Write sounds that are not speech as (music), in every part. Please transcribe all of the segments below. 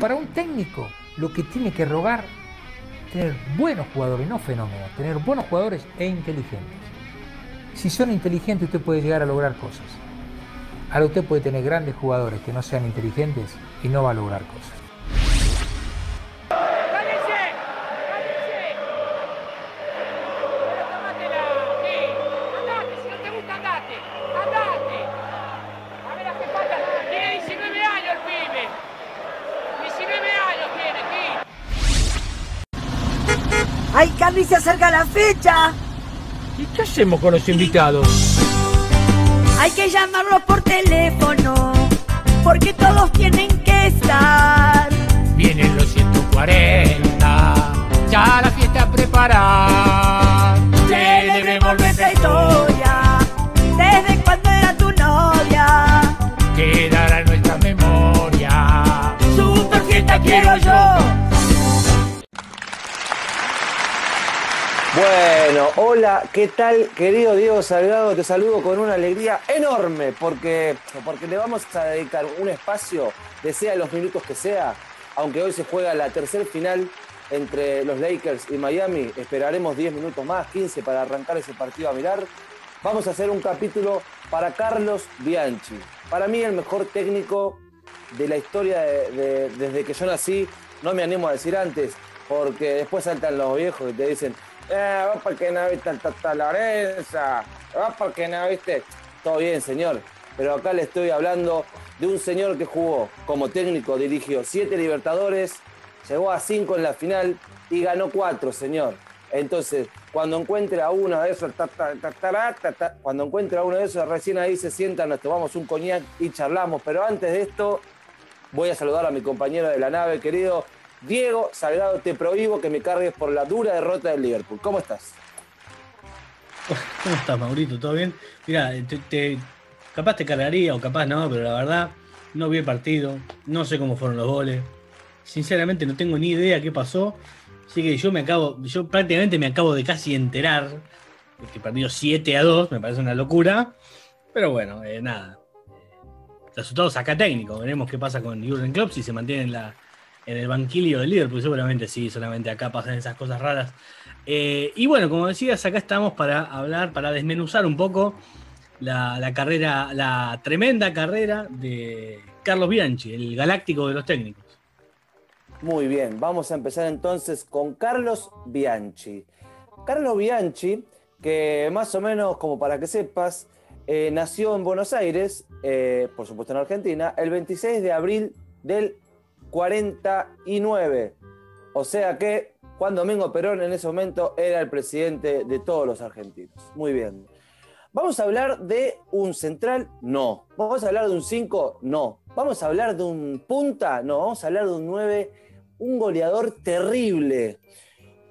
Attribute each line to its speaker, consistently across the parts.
Speaker 1: Para un técnico, lo que tiene que rogar tener buenos jugadores, no fenómenos, tener buenos jugadores e inteligentes. Si son inteligentes, usted puede llegar a lograr cosas. Ahora usted puede tener grandes jugadores que no sean inteligentes y no va a lograr cosas.
Speaker 2: ¡Ay, Carly, se acerca la fecha!
Speaker 1: ¿Y qué hacemos con los invitados?
Speaker 2: Hay que llamarlos por teléfono, porque todos tienen que estar.
Speaker 1: Vienen los 140, ya la fiesta preparada.
Speaker 2: Te debemos nuestra historia, desde cuando era tu novia.
Speaker 1: Quedará en nuestra memoria.
Speaker 2: Super fiesta quiero yo.
Speaker 3: Hola, ¿qué tal, querido Diego Salgado? Te saludo con una alegría enorme porque, porque le vamos a dedicar un espacio, de sea los minutos que sea, aunque hoy se juega la tercer final entre los Lakers y Miami, esperaremos 10 minutos más, 15 para arrancar ese partido a mirar. Vamos a hacer un capítulo para Carlos Bianchi. Para mí el mejor técnico de la historia de- de- desde que yo nací, no me animo a decir antes, porque después saltan los viejos y te dicen, eh, vos porque no viste al Tata Lorenza, vos porque no viste. Todo bien, señor, pero acá le estoy hablando de un señor que jugó como técnico, dirigió siete Libertadores, llegó a cinco en la final y ganó cuatro, señor. Entonces, cuando encuentra uno de esos, ta, ta, ta, cuando encuentra uno de esos, recién ahí se sientan, nos tomamos un coñac y charlamos. Pero antes de esto, voy a saludar a mi compañero de la nave, querido Diego Salgado. Te prohíbo que me cargues por la dura derrota del Liverpool. ¿Cómo estás?
Speaker 4: ¿Cómo estás, Maurito? ¿Todo bien? Mira, capaz te cargaría o capaz no, pero la verdad no vi el partido, no sé cómo fueron los goles. Sinceramente no tengo ni idea qué pasó. Así que yo me acabo, yo prácticamente me acabo de casi enterar de que perdió 7 a 2, me parece una locura. Pero bueno, eh, nada. Resultado saca técnico. Veremos qué pasa con Jurgen Klopp si se mantiene en, la, en el banquillo del líder, porque seguramente sí, solamente acá pasan esas cosas raras. Eh, y bueno, como decías, acá estamos para hablar, para desmenuzar un poco la, la carrera, la tremenda carrera de Carlos Bianchi, el galáctico de los técnicos.
Speaker 3: Muy bien, vamos a empezar entonces con Carlos Bianchi. Carlos Bianchi, que más o menos, como para que sepas, eh, nació en Buenos Aires, eh, por supuesto en Argentina, el 26 de abril del 49. O sea que Juan Domingo Perón en ese momento era el presidente de todos los argentinos. Muy bien. ¿Vamos a hablar de un central? No. ¿Vamos a hablar de un 5? No. ¿Vamos a hablar de un punta? No. Vamos a hablar de un 9, un goleador terrible.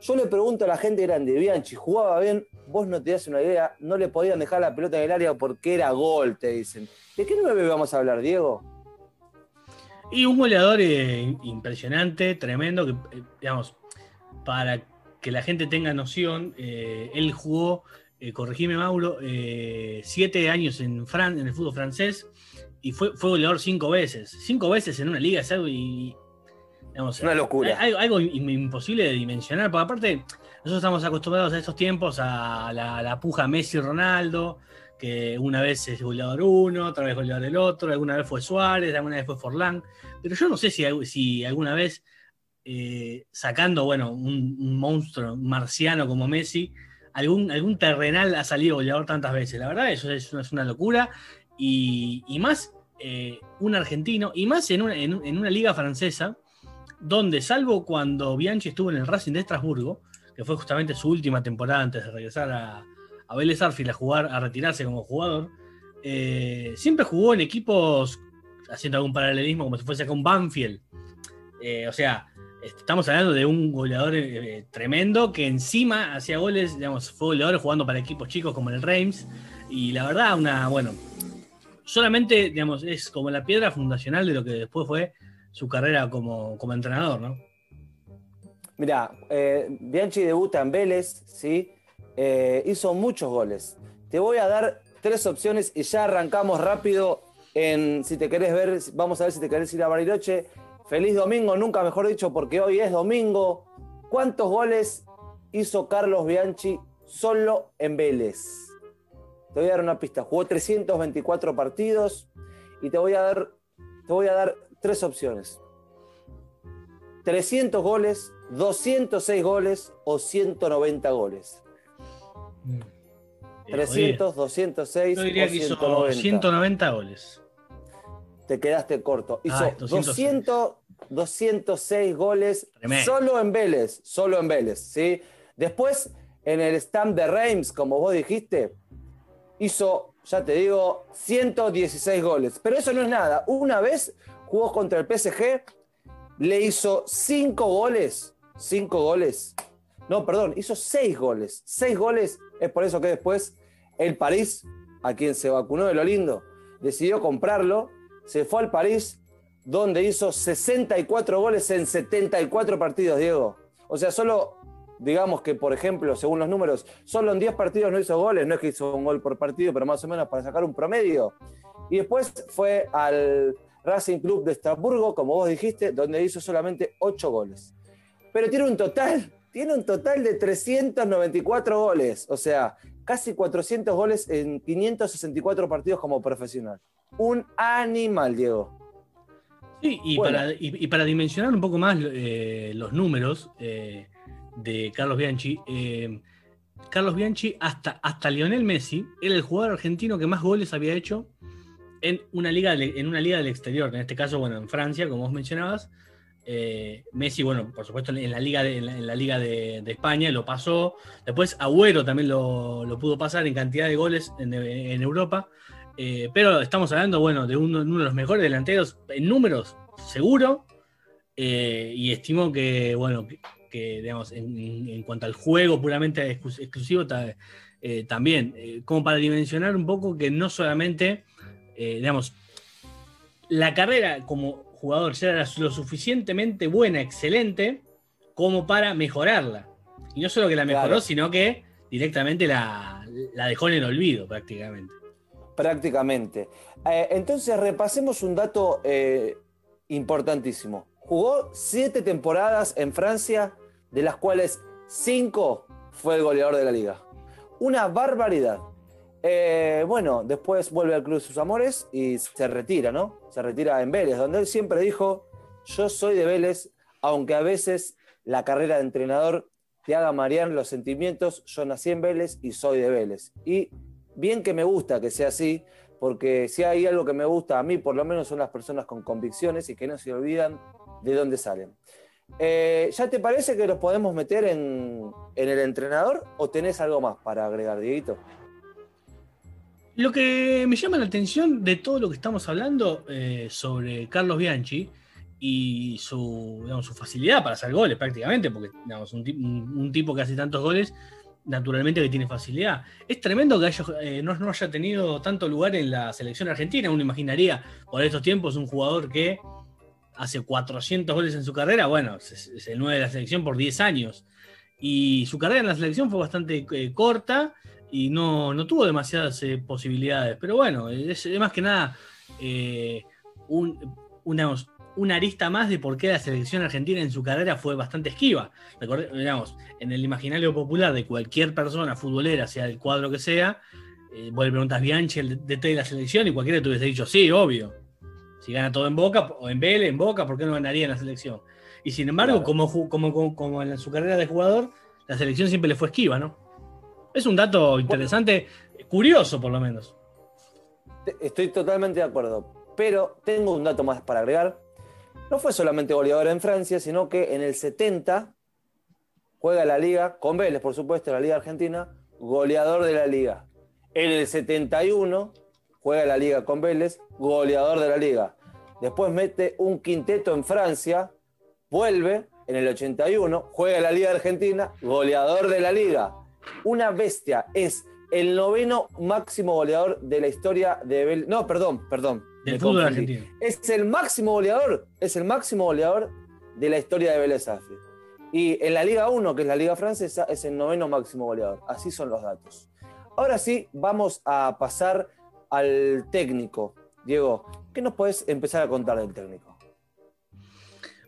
Speaker 3: Yo le pregunto a la gente grande, Bianchi, jugaba bien, vos no te das una idea, no le podían dejar la pelota en el área porque era gol, te dicen. ¿De qué 9 vamos a hablar, Diego?
Speaker 4: Y un goleador eh, impresionante, tremendo, que, eh, digamos, para que la gente tenga noción, eh, él jugó, corregime Mauro, siete años en, Fran, en el fútbol francés y fue, fue goleador cinco veces. Cinco veces en una liga es algo y, digamos,
Speaker 3: Una locura.
Speaker 4: Algo, algo im- imposible de dimensionar, porque aparte nosotros estamos acostumbrados a estos tiempos a la, la puja Messi-Ronaldo, que una vez es goleador uno, otra vez goleador el otro, alguna vez fue Suárez, alguna vez fue Forlán, pero yo no sé si, alguna vez, eh, sacando, bueno, un, monstruo marciano como Messi, algún, algún terrenal ha salido goleador tantas veces. La verdad, eso es, una- locura, y, más eh, un argentino, y más en una, en en una liga francesa, donde salvo cuando Bianchi estuvo en el Racing de Estrasburgo, que fue justamente su última temporada antes de regresar a, a Vélez Arfield a jugar, a retirarse como jugador, eh, siempre jugó en equipos, haciendo algún paralelismo, como si fuese con Banfield. Eh, o sea, estamos hablando de un goleador eh, tremendo que encima hacía goles, digamos, fue goleador jugando para equipos chicos como el Reims. Y la verdad, una, bueno, solamente, digamos, es como la piedra fundacional de lo que después fue su carrera como, como entrenador, ¿no?
Speaker 3: Mirá, eh, Bianchi debuta en Vélez, ¿sí? Eh, hizo muchos goles. Te voy a dar tres opciones y ya arrancamos rápido si te querés ver, vamos a ver si te querés ir a Bariloche. Feliz domingo, nunca mejor dicho, porque hoy es domingo. ¿Cuántos goles hizo Carlos Bianchi solo en Vélez? Te voy a dar una pista. Jugó 324 partidos y te voy a dar, te voy a dar tres opciones. 300 goles, 206 goles o 190 goles.
Speaker 1: Mm.
Speaker 3: 300, 206
Speaker 4: Yo diría
Speaker 3: o
Speaker 4: que hizo
Speaker 3: 190.
Speaker 4: 190 goles.
Speaker 3: Te quedaste corto. Hizo
Speaker 4: Ah, 206.
Speaker 3: 200, 206 goles
Speaker 4: Tremendo.
Speaker 3: solo en Vélez, solo en Vélez, ¿sí? Después, en el Stamp de Reims, como vos dijiste, hizo, ya te digo, 116 goles. Pero eso no es nada. Una vez jugó contra el PSG, le hizo 5 goles, 5 goles. No, perdón, hizo 6 goles. 6 goles, es por eso que después el París, a quien se vacunó de lo lindo, decidió comprarlo, se fue al París, donde hizo 64 goles en 74 partidos, Diego. O sea, solo, digamos que, por ejemplo, según los números, solo en 10 partidos no hizo goles, no es que hizo un gol por partido, pero más o menos para sacar un promedio. Y después fue al Racing Club de Estrasburgo, como vos dijiste, donde hizo solamente 8 goles. Pero tiene un total, tiene un total de 394 goles, o sea, casi 400 goles en 564 partidos como profesional. Un animal, Diego.
Speaker 4: Sí, y,
Speaker 3: Bueno.
Speaker 4: para, y, y para dimensionar un poco más eh, los números eh, de Carlos Bianchi, eh, Carlos Bianchi hasta, hasta Lionel Messi era el jugador argentino que más goles había hecho en una liga, de- en una liga del exterior, en este caso, bueno, en Francia, como vos mencionabas. Eh, Messi, bueno, por supuesto, en la liga de, la, liga de, España lo pasó. Después Agüero también lo, pudo pasar en cantidad de goles en, Europa. Eh, pero estamos hablando, bueno, de uno, de los mejores delanteros en números, seguro. Eh, y estimo que, bueno, que, digamos, en, cuanto al juego puramente exclus- exclusivo, ta- también, como para dimensionar un poco que no solamente, digamos, la carrera como jugador ya era lo suficientemente buena, excelente, como para mejorarla. Y no solo que la mejoró,
Speaker 3: Claro.
Speaker 4: sino que directamente la, la dejó en el olvido prácticamente.
Speaker 3: Prácticamente. Eh, entonces, repasemos un dato eh, importantísimo. Jugó siete temporadas en Francia, de las cuales cinco fue el goleador de la liga. Una barbaridad. Eh, bueno, después vuelve al Club de sus Amores y se retira, ¿no? Se retira en Vélez, donde él siempre dijo, yo soy de Vélez, aunque a veces la carrera de entrenador te haga marear los sentimientos, yo nací en Vélez y soy de Vélez. Y bien que me gusta que sea así, porque si hay algo que me gusta a mí, por lo menos son las personas con convicciones y que no se olvidan de dónde salen. Eh, ¿Ya te parece que los podemos meter en, en el entrenador o tenés algo más para agregar, Dieguito?
Speaker 4: Lo que me llama la atención de todo lo que estamos hablando eh, sobre Carlos Bianchi y su, digamos, su facilidad para hacer goles prácticamente, porque digamos, un, ti- un- un tipo que hace tantos goles, naturalmente que tiene facilidad. Es tremendo que haya, eh, no, no haya tenido tanto lugar en la selección argentina. Uno imaginaría por estos tiempos un jugador que hace 400 goles en su carrera, bueno, es, es el 9 de la selección por 10 años. Y su carrera en la selección fue bastante eh, corta y no, no tuvo demasiadas eh, posibilidades. Pero bueno, es, es más que nada eh, un, una, una arista más de por qué la selección argentina en su carrera fue bastante esquiva. Digamos, en el imaginario popular de cualquier persona futbolera, sea del cuadro que sea, eh, vos le preguntas Bianchi, el DT de la selección, y cualquiera te hubiese dicho, sí, obvio. Si gana todo en Boca, o en Vélez, en Boca, ¿por qué no ganaría en la selección? Y sin embargo,
Speaker 3: Claro.
Speaker 4: como, como, como, como en su carrera de jugador, la selección siempre le fue esquiva, ¿no? Es un dato interesante, curioso por lo menos.
Speaker 3: Estoy totalmente de acuerdo, pero tengo un dato más para agregar. No fue solamente goleador en Francia, sino que en el 70 juega la liga, con Vélez por supuesto, la liga argentina, goleador de la liga. En el 71 juega la liga con Vélez, goleador de la liga. Después mete un quinteto en Francia, vuelve en el 81, juega la liga argentina, goleador de la liga. Una bestia, es el noveno máximo goleador de la historia de Vélez. No, perdón, perdón.
Speaker 4: Del fútbol argentino.
Speaker 3: Es el máximo goleador, es el máximo goleador de la historia de Vélez Sarsfield. Y en la Liga 1, que es la Liga Francesa, es el noveno máximo goleador. Así son los datos. Ahora sí, vamos a pasar al técnico. Diego, ¿qué nos puedes empezar a contar del técnico?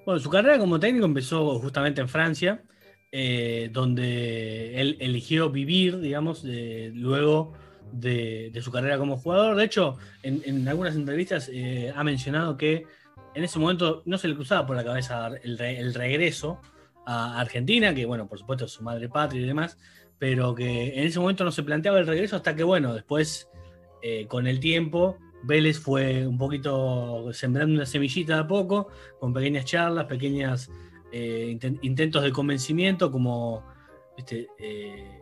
Speaker 4: Bueno, su carrera como técnico empezó justamente en Francia, eh, donde él eligió vivir, digamos, luego de, su carrera como jugador. De hecho, en, algunas entrevistas eh, ha mencionado que en ese momento no se le cruzaba por la cabeza el, re- el regreso a Argentina, que bueno, por supuesto es su madre patria y demás, pero que en ese momento no se planteaba el regreso hasta que bueno, después eh, con el tiempo Vélez fue un poquito sembrando una semillita a poco, con pequeñas charlas, pequeñas eh, inten- intentos de convencimiento, como este, eh,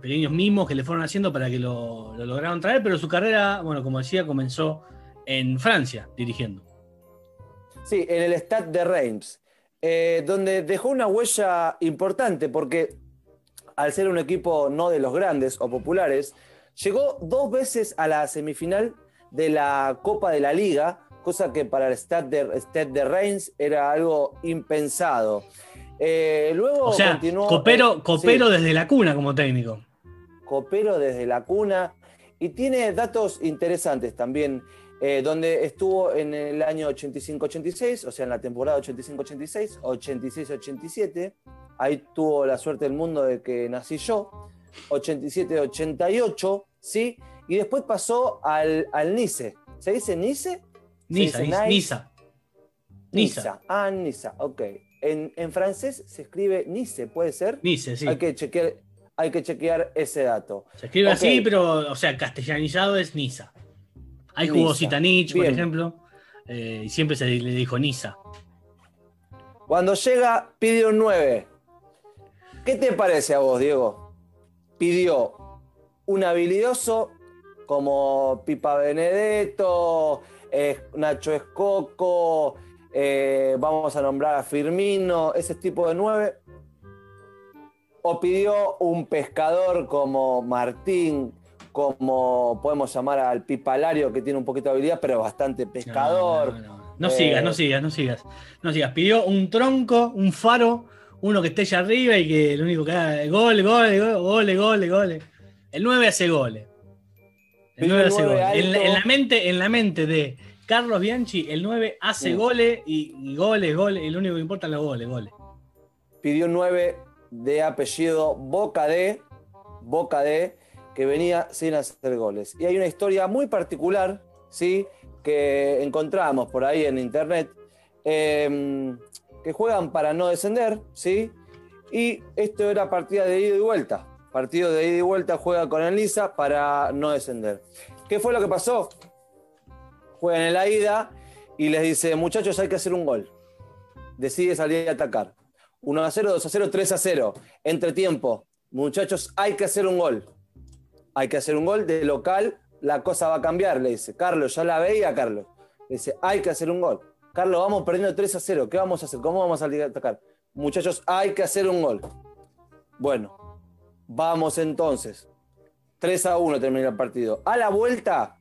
Speaker 4: pequeños mimos que le fueron haciendo para que lo, lo lograron traer, pero su carrera, bueno, como decía, comenzó en Francia dirigiendo.
Speaker 3: Sí, en el Stade de Reims, eh, donde dejó una huella importante porque al ser un equipo no de los grandes o populares, llegó dos veces a la semifinal de la Copa de la Liga, cosa que para el Stade de, Stade de Reims era algo impensado. Eh, luego
Speaker 4: O sea,
Speaker 3: continuó.
Speaker 4: copero,
Speaker 3: eh,
Speaker 4: copero
Speaker 3: sí.
Speaker 4: desde la cuna como técnico.
Speaker 3: copero desde la cuna y tiene datos interesantes también, eh, donde estuvo en el año 85-86, o sea, en la temporada 85-86, 86-87, ahí tuvo la suerte del mundo de que nací yo, 87-88, ¿sí? Y después pasó al, al Nice. ¿Se dice Nice?
Speaker 4: Niza,
Speaker 3: Se dice
Speaker 4: Niza. Niza.
Speaker 3: Ah, Niza, ok. En, en francés se escribe Nice, ¿puede ser?
Speaker 4: Nice, sí.
Speaker 3: Hay, que chequear, hay que chequear ese dato.
Speaker 4: Se escribe así, pero, o sea, castellanizado es Niza. Ahí
Speaker 3: Niza.
Speaker 4: jugó Zitanich, por ejemplo, eh, y siempre se le dijo Niza.
Speaker 3: Cuando llega, pide un 9. ¿Qué te parece a vos, Diego? Pidió un habilidoso como Pipa Benedetto, eh, Nacho Escoco, eh, vamos a nombrar a Firmino, ese tipo de 9. O pidió un pescador como Martín, como podemos llamar al Pipalario, que tiene un poquito de habilidad, pero bastante pescador.
Speaker 4: No, no, no. No
Speaker 3: Eh,
Speaker 4: sigas, no sigas, no sigas. No sigas. Pidió un tronco, un faro, uno que esté allá arriba y que lo único que haga es gol, gol, gol, gol, gol, gol. El 9 hace goles. El
Speaker 3: Pidió
Speaker 4: 9
Speaker 3: el
Speaker 4: hace
Speaker 3: 9
Speaker 4: goles. En, la-
Speaker 3: alto.
Speaker 4: en la mente, en la mente de Carlos Bianchi, el 9 hace goles y, y goles, goles. Lo único que importa es los goles, goles.
Speaker 3: pidió un 9 de apellido Boca de, Boca de, que venía sin hacer goles. Y hay una historia muy particular, ¿sí? Que encontramos por ahí en internet, eh, que juegan para no descender, ¿sí? Y esto era partida de ida y vuelta. Partido de ida y vuelta juega con el Lisa para no descender. ¿Qué fue lo que pasó? Juegan en la ida y les dice, muchachos, hay que hacer un gol. Decide salir a atacar. 1 a 0, 2 a 0, 3 a 0. Entre tiempo, muchachos, hay que hacer un gol. Hay que hacer un gol de local, la cosa va a cambiar, le dice. Carlos, ya la veía, Carlos. Le dice, hay que hacer un gol. Carlos, vamos perdiendo 3 a 0. ¿Qué vamos a hacer? ¿Cómo vamos a salir a atacar? Muchachos, hay que hacer un gol. Bueno, vamos entonces. 3 a 1 termina el partido. A la vuelta,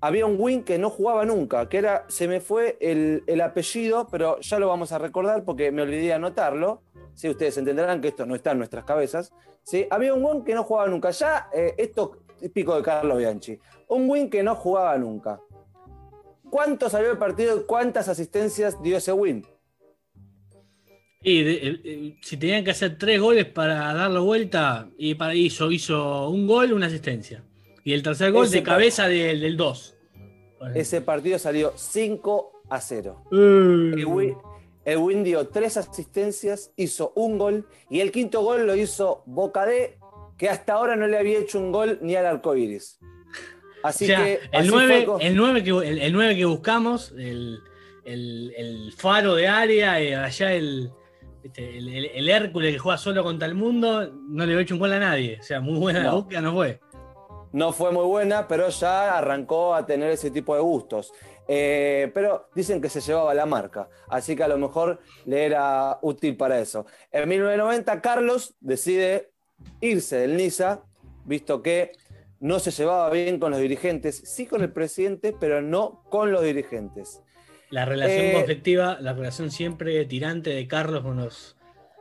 Speaker 3: había un win que no jugaba nunca, que era, se me fue el, el apellido, pero ya lo vamos a recordar porque me olvidé de anotarlo. Sí, ustedes entenderán que esto no está en nuestras cabezas. ¿sí? Había un win que no jugaba nunca. Ya, eh, esto típico de Carlos Bianchi. Un win que no jugaba nunca. ¿Cuánto salió el partido y cuántas asistencias dio ese win?
Speaker 4: Y de- si tenían que hacer tres goles para darlo vuelta, y para hizo, hizo un gol, una asistencia. Y el tercer gol
Speaker 3: Ese
Speaker 4: de cabeza del, del 2.
Speaker 3: Ese partido salió 5 a 0.
Speaker 4: Eh,
Speaker 3: El win, el Win dio tres asistencias, hizo un gol y el quinto gol lo hizo Boca D, que hasta ahora no le había hecho un gol ni al arco iris. Así
Speaker 4: o sea,
Speaker 3: que.
Speaker 4: el,
Speaker 3: así
Speaker 4: 9,
Speaker 3: fue con-
Speaker 4: el, 9 que, el, el 9 que buscamos, el, el- el faro de área, eh, allá el, este, el, el- el Hércules que juega solo contra el mundo, no le había hecho un gol a nadie. O sea, muy buena la búsqueda no fue.
Speaker 3: no fue muy buena, pero ya arrancó a tener ese tipo de gustos. Eh, pero dicen que se llevaba la marca, así que a lo mejor le era útil para eso. En 1990, Carlos decide irse del Niza, visto que no se llevaba bien con los dirigentes, sí con el presidente, pero no con los dirigentes.
Speaker 4: La relación
Speaker 3: Eh,
Speaker 4: conflictiva, la relación siempre tirante de Carlos con, los,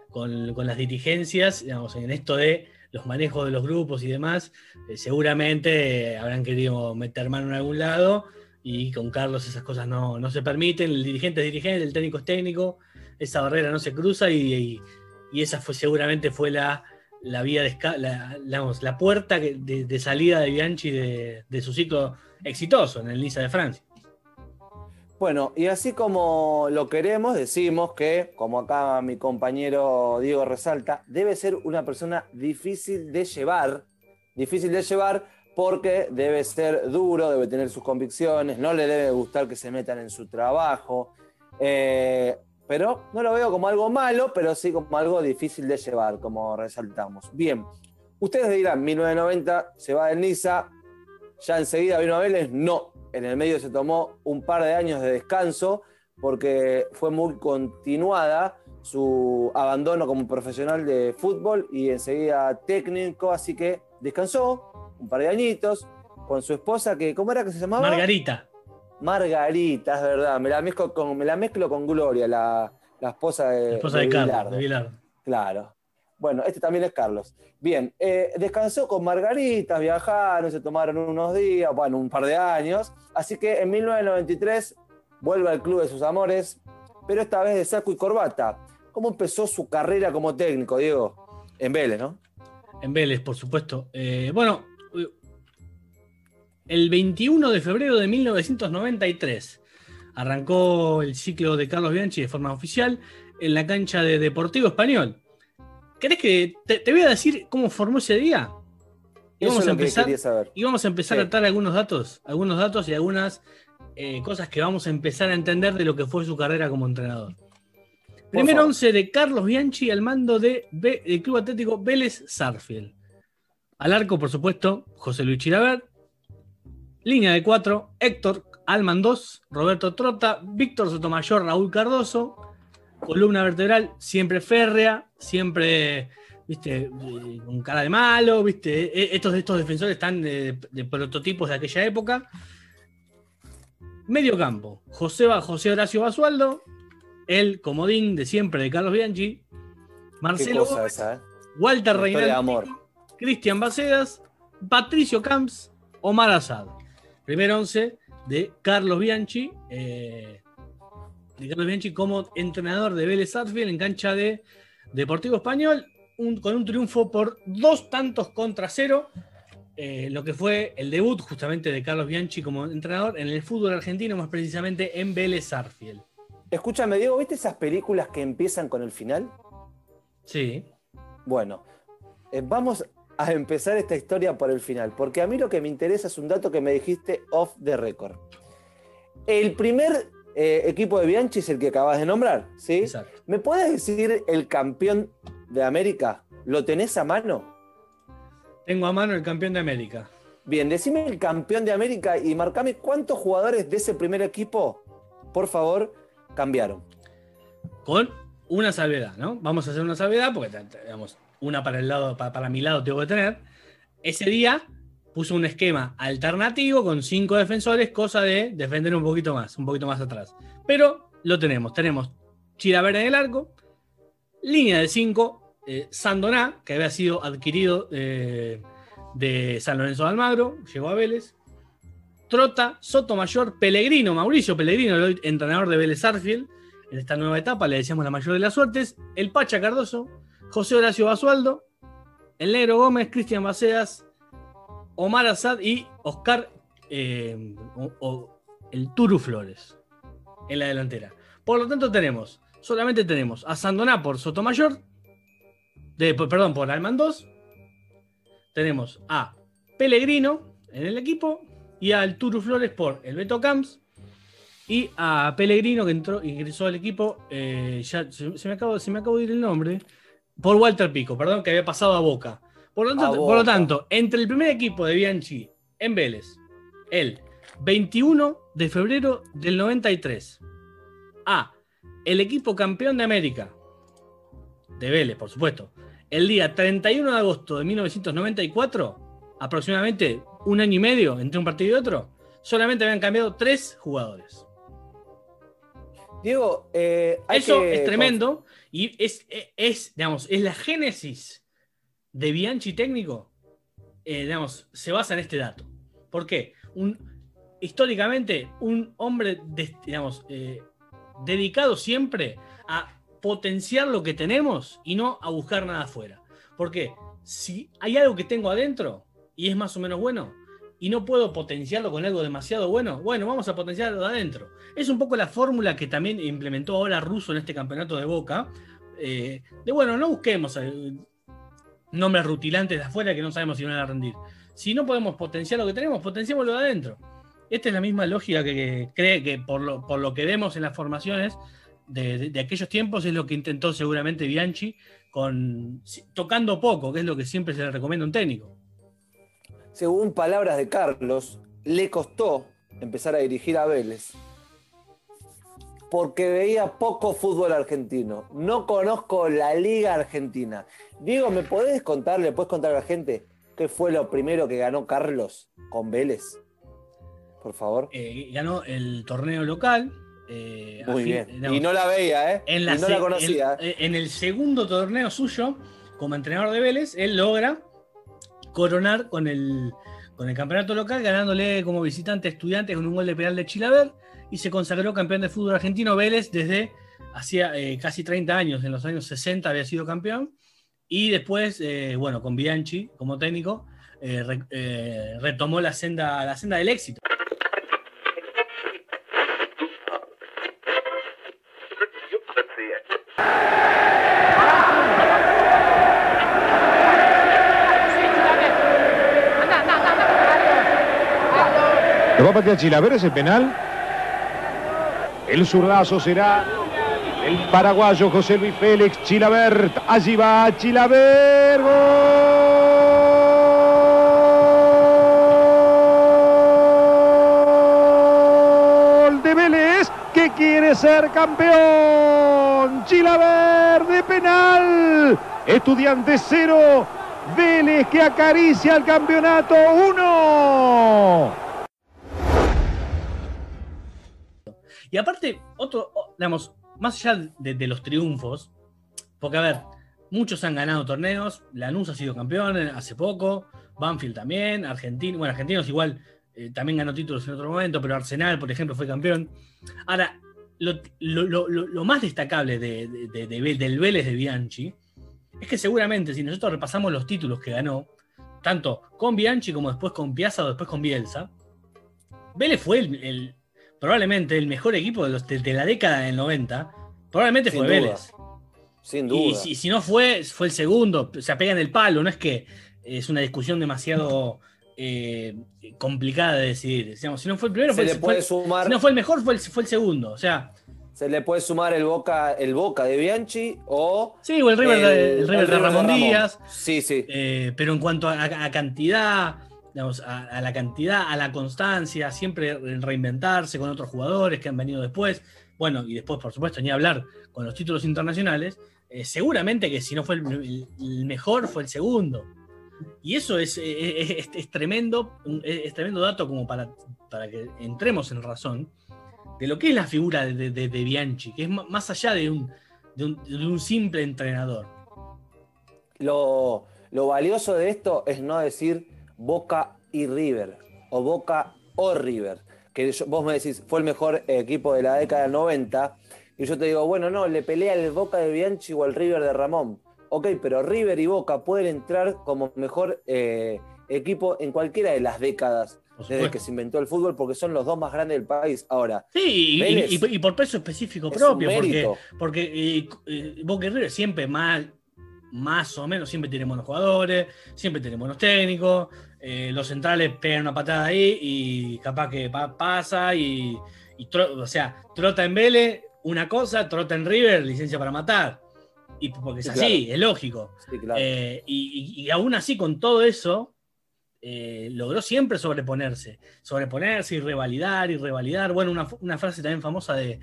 Speaker 4: con, con las dirigencias, digamos, en esto de los manejos de los grupos y demás, eh, seguramente habrán querido meter mano en algún lado y con Carlos esas cosas no, no se permiten, el dirigente es dirigente, el técnico es técnico, esa barrera no se cruza y, y- y esa fue seguramente fue la, la vía de la, digamos, la puerta de salida de Bianchi de, de su ciclo exitoso en el Niza de Francia.
Speaker 3: Bueno, y así como lo queremos, decimos que, como acá mi compañero Diego resalta, debe ser una persona difícil de llevar, difícil de llevar porque debe ser duro, debe tener sus convicciones, no le debe gustar que se metan en su trabajo, eh, pero no lo veo como algo malo, pero sí como algo difícil de llevar, como resaltamos. Bien, ustedes dirán, 1990 se va del Niza, ya enseguida vino a Vélez, no. En el medio se tomó un par de años de descanso porque fue muy continuada su abandono como profesional de fútbol y enseguida técnico, así que descansó un par de añitos con su esposa que, ¿cómo era que se llamaba?
Speaker 4: Margarita.
Speaker 3: Margarita, es verdad, me la mezclo con, me la mezclo con Gloria, la, la esposa de,
Speaker 4: La esposa de,
Speaker 3: de
Speaker 4: Carlos,
Speaker 3: Bilardo.
Speaker 4: de Bilardo.
Speaker 3: Claro. Bueno, este también es Carlos. Bien, eh, descansó con Margarita, viajaron, se tomaron unos días, bueno, un par de años. Así que en 1993 vuelve al club de sus amores, pero esta vez de saco y corbata. ¿Cómo empezó su carrera como técnico, Diego? En Vélez, ¿no?
Speaker 4: En Vélez, por supuesto. Eh, bueno, eh, el 21 de febrero de 1993 arrancó el ciclo de Carlos Bianchi de forma oficial en la cancha de Deportivo Español. ¿Querés que te, te voy a decir cómo formó ese día? Y vamos a
Speaker 3: que
Speaker 4: empezar,
Speaker 3: quería saber.
Speaker 4: y vamos a empezar
Speaker 3: Sí.
Speaker 4: a atar algunos datos, algunos datos y algunas eh, cosas que vamos a empezar a entender de lo que fue su carrera como entrenador. Primer
Speaker 3: favor.
Speaker 4: 11 de Carlos Bianchi al mando de B- del Club Atlético Vélez Sarfield. Al arco, por supuesto, José Luis Chirabert. Línea de 4, Héctor Alman 2, Roberto Trota, Víctor Sotomayor, Raúl Cardoso. Columna vertebral, siempre férrea, siempre, viste, con cara de malo, viste. E- Estos, estos defensores están de, de prototipos de aquella época. Medio campo, José, José Horacio Basualdo, el comodín de siempre de Carlos Bianchi, Marcelo Gómez,
Speaker 3: esa, ¿eh?
Speaker 4: Walter Reinaldo. Cristian Bacedas, Patricio Camps, Omar Asad. Primer 11 de Carlos Bianchi, eh, de Carlos Bianchi como entrenador de Vélez Sarsfield en cancha de Deportivo Español, un- con un triunfo por dos tantos contra cero, eh, lo que fue el debut justamente de Carlos Bianchi como entrenador en el fútbol argentino, más precisamente en Vélez Sarsfield.
Speaker 3: Escúchame, Diego, ¿viste esas películas que empiezan con el final?
Speaker 4: Sí,
Speaker 3: Bueno, eh, vamos a empezar esta historia por el final, porque a mí lo que me interesa es un dato que me dijiste off the record. El primer eh, equipo de Bianchi es el que acabas de nombrar, ¿sí?
Speaker 4: exacto.
Speaker 3: ¿Me puedes decir el campeón de América? ¿Lo tenés a mano?
Speaker 4: Tengo a mano el campeón de América.
Speaker 3: Bien, decime el campeón de América y marcame cuántos jugadores de ese primer equipo, por favor, cambiaron.
Speaker 4: con una salvedad, ¿no? Vamos a hacer una salvedad porque, digamos, una para el lado, para, para mi lado tengo que tener. Ese día puso un esquema alternativo con cinco defensores, cosa de defender un poquito más, un poquito más atrás. Pero lo tenemos, tenemos Chilaver en el arco, línea de cinco, eh, Sandoná, que había sido adquirido eh, de San Lorenzo de Almagro, llegó a Vélez. Trota, Sotomayor, Pellegrino, Mauricio Pellegrino, el entrenador de Vélez Arfield, en esta nueva etapa, le decíamos la mayor de las suertes, el Pacha Cardoso, José Horacio Basualdo, el Negro Gómez, Cristian Bacedas, Omar Asad y Oscar, eh, o- el Turu Flores en la delantera. Por lo tanto, tenemos, solamente tenemos a Sandoná por Sotomayor, de, perdón, por Alman 2, tenemos a Pellegrino en el equipo y al Turu Flores por el Beto Camps y a Pellegrino que entró, ingresó al equipo, eh, ya se, me se me acabó de ir el nombre, por Walter Pico, perdón, que había pasado a Boca. Por lo, tanto, por lo
Speaker 3: Boca.
Speaker 4: tanto, entre el primer equipo de Bianchi en Vélez, el 21 de febrero del 93, a el equipo campeón de América, de Vélez, por supuesto, el día 31 de agosto de 1994, aproximadamente un año y medio entre un partido y otro, solamente habían cambiado tres jugadores.
Speaker 3: Diego, eh, hay
Speaker 4: Eso
Speaker 3: que-
Speaker 4: es tremendo y es, es, digamos, es la génesis de Bianchi técnico, eh, digamos, se basa en este dato. ¿Por qué? Un históricamente un hombre, digamos, eh, dedicado siempre a potenciar lo que tenemos y no a buscar nada afuera. Porque si hay algo que tengo adentro y es más o menos bueno y no puedo potenciarlo con algo demasiado bueno, bueno, vamos a potenciarlo de adentro. Es un poco la fórmula que también implementó ahora Russo en este campeonato de Boca. eh, de bueno, no busquemos nombres rutilantes de afuera que no sabemos si van a rendir. Si no podemos potenciar lo que tenemos, potenciémoslo de adentro. Esta es la misma lógica que, cree que por lo, por lo que vemos en las formaciones de, aquellos tiempos es lo que intentó seguramente Bianchi con tocando poco, que es lo que siempre se le recomienda a un técnico.
Speaker 3: Según palabras de Carlos, le costó empezar a dirigir a Vélez porque veía poco fútbol argentino. No conozco la liga argentina. Diego, ¿me podés contar, le podés contar a la gente qué fue lo primero que ganó Carlos con Vélez? Por favor.
Speaker 4: Eh, ganó el torneo local. eh,
Speaker 3: Muy
Speaker 4: fin-
Speaker 3: bien.
Speaker 4: digamos,
Speaker 3: Y no la veía, ¿eh?
Speaker 4: en la,
Speaker 3: y no la conocía. ¿eh?
Speaker 4: En, en el segundo torneo suyo, como entrenador de Vélez, él logra coronar con el, con el campeonato local, ganándole como visitante a estudiantes con un gol de penal de Chilaver, y se consagró campeón de fútbol argentino Vélez desde hacía eh, casi 30 años, en los años 60 había sido campeón, y después, eh, bueno, con Bianchi como técnico, eh, re- eh, retomó la senda, la senda del éxito.
Speaker 5: Lo va a patear Chilaver ese penal. El zurdazo será el paraguayo José Luis Félix Chilaver. Allí va Chilaver. Gol de Vélez que quiere ser campeón. Chilaver de penal. Estudiante cero. Vélez que acaricia el campeonato 1.
Speaker 4: Y aparte, otro, digamos, más allá de, los triunfos, porque a ver, muchos han ganado torneos, Lanús ha sido campeón eh, hace poco, Banfield también, Argentino, bueno, Argentinos igual eh, también ganó títulos en otro momento, pero Arsenal, por ejemplo, fue campeón. Ahora, lo, más destacable de- de- del Vélez de Bianchi es que seguramente si nosotros repasamos los títulos que ganó, tanto con Bianchi como después con Piazza o después con Bielsa, Vélez fue el- probablemente el mejor equipo de, los- de- de la década del 90. Probablemente
Speaker 3: Sin
Speaker 4: fue
Speaker 3: duda.
Speaker 4: Vélez.
Speaker 3: Sin
Speaker 4: Y
Speaker 3: duda.
Speaker 4: si, si no fue, fue el segundo. O sea, pega en el palo. No es que es una discusión demasiado eh, complicada de decidir. Digamos, si no fue el primero,
Speaker 3: se
Speaker 4: fue,
Speaker 3: le
Speaker 4: el-
Speaker 3: puede
Speaker 4: fue-
Speaker 3: sumar,
Speaker 4: si no fue el mejor, fue el, fue el segundo. O sea,
Speaker 3: se le puede sumar el Boca, el Boca de Bianchi o
Speaker 4: sí, o el River, de, el River de Ramón Díaz.
Speaker 3: Sí, sí.
Speaker 4: Eh, pero en cuanto a, a cantidad, a, la cantidad, a la constancia, siempre en reinventarse con otros jugadores que han venido después, bueno, y después, por supuesto, ni hablar con los títulos internacionales, eh, seguramente que si no fue el, mejor, fue el segundo. Y eso es, eh, es- es- tremendo, es, tremendo dato como para, para que entremos en razón de lo que es la figura de, de- Bianchi, que es más allá de un, de un- de un simple entrenador.
Speaker 3: Lo, lo valioso de esto es no decir Boca y River o Boca o River. Que vos me decís, fue el mejor equipo de la década del 90. Y yo te digo, bueno, no, le pelea el Boca de Bianchi o el River de Ramón. Ok, pero River y Boca pueden entrar como mejor eh, equipo en cualquiera de las décadas desde que se inventó el fútbol porque son los dos más grandes del país. Ahora,
Speaker 4: Sí, y, por peso específico
Speaker 3: es
Speaker 4: propio, porque, porque Boca y River siempre más, más o menos, siempre tienen buenos jugadores, siempre tienen buenos técnicos, eh, los centrales pegan una patada ahí y capaz que pa- pasa y, o sea, trota en Vélez una cosa, trota en River, licencia para matar. Y porque es
Speaker 3: Sí,
Speaker 4: así,
Speaker 3: claro.
Speaker 4: es lógico.
Speaker 3: Sí, claro.
Speaker 4: Eh, y, y- y aún así, con todo eso, eh, logró siempre sobreponerse. Sobreponerse y revalidar y revalidar. Bueno, una, una frase también famosa de-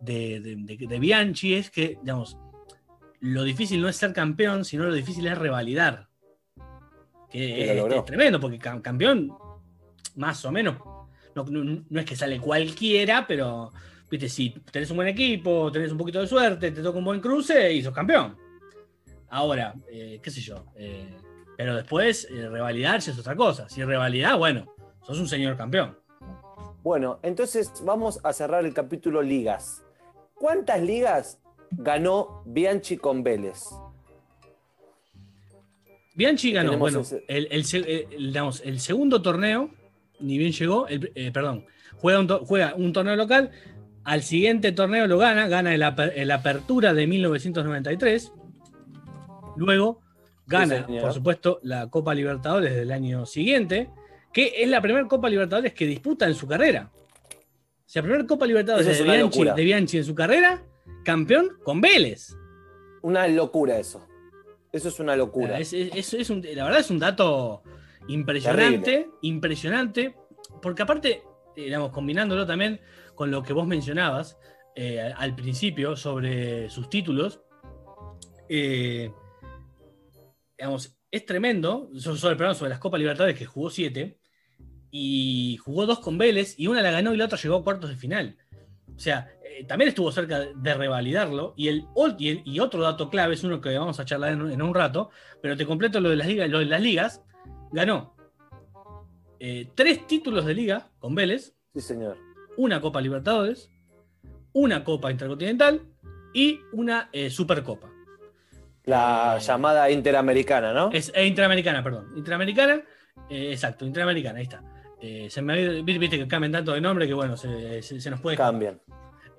Speaker 4: de- de Bianchi es que, digamos, lo difícil no es ser campeón, sino lo difícil es revalidar. Que es, tremendo, porque cam- campeón, más o menos, no, no- no es que sale cualquiera, pero viste, si tenés un buen equipo, tenés un poquito de suerte, te toca un buen cruce y sos campeón. Ahora, eh, qué sé yo. eh, pero después, eh, revalidar ya es otra cosa. Si revalidás, bueno, sos un señor campeón.
Speaker 3: Bueno, entonces vamos a cerrar el capítulo ligas. ¿Cuántas ligas ganó Bianchi con Vélez?
Speaker 4: Bianchi ganó, bueno,
Speaker 3: ese-
Speaker 4: el, el se- el- digamos, el segundo torneo, ni bien llegó, el- eh, perdón, juega un, to- juega un torneo local, al siguiente torneo lo gana, gana el, aper- el Apertura de 1993, luego gana, por supuesto, la Copa Libertadores del año siguiente, que es la primera Copa Libertadores que disputa en su carrera. O sea, primera Copa Libertadores de Bianchi, de Bianchi en su carrera, campeón con Vélez.
Speaker 3: Una locura eso. Eso es una locura.
Speaker 4: Es- es- un- la verdad es un dato impresionante, impresionante, porque aparte, digamos, combinándolo también con lo que vos mencionabas eh, al principio sobre sus títulos, eh, digamos, es tremendo, so- sobre, perdón, sobre las Copas Libertadores que jugó siete, y jugó dos con Vélez, y una la ganó y la otra llegó a cuartos de final. O sea, eh, también estuvo cerca de revalidarlo. Y, el, y, el- y otro dato clave es uno que vamos a charlar en, un- en un rato, pero te completo lo de las ligas. Lo de las ligas ganó eh, tres títulos de liga con Vélez,
Speaker 3: Sí, señor.
Speaker 4: una Copa Libertadores, una Copa Intercontinental y una eh, Supercopa.
Speaker 3: La llamada interamericana, ¿no?
Speaker 4: Es Interamericana, perdón. Interamericana, exacto, Interamericana, ahí está. Eh, se me viste que cambian tanto de nombre que bueno, se, se- se nos puede.
Speaker 3: Cambian.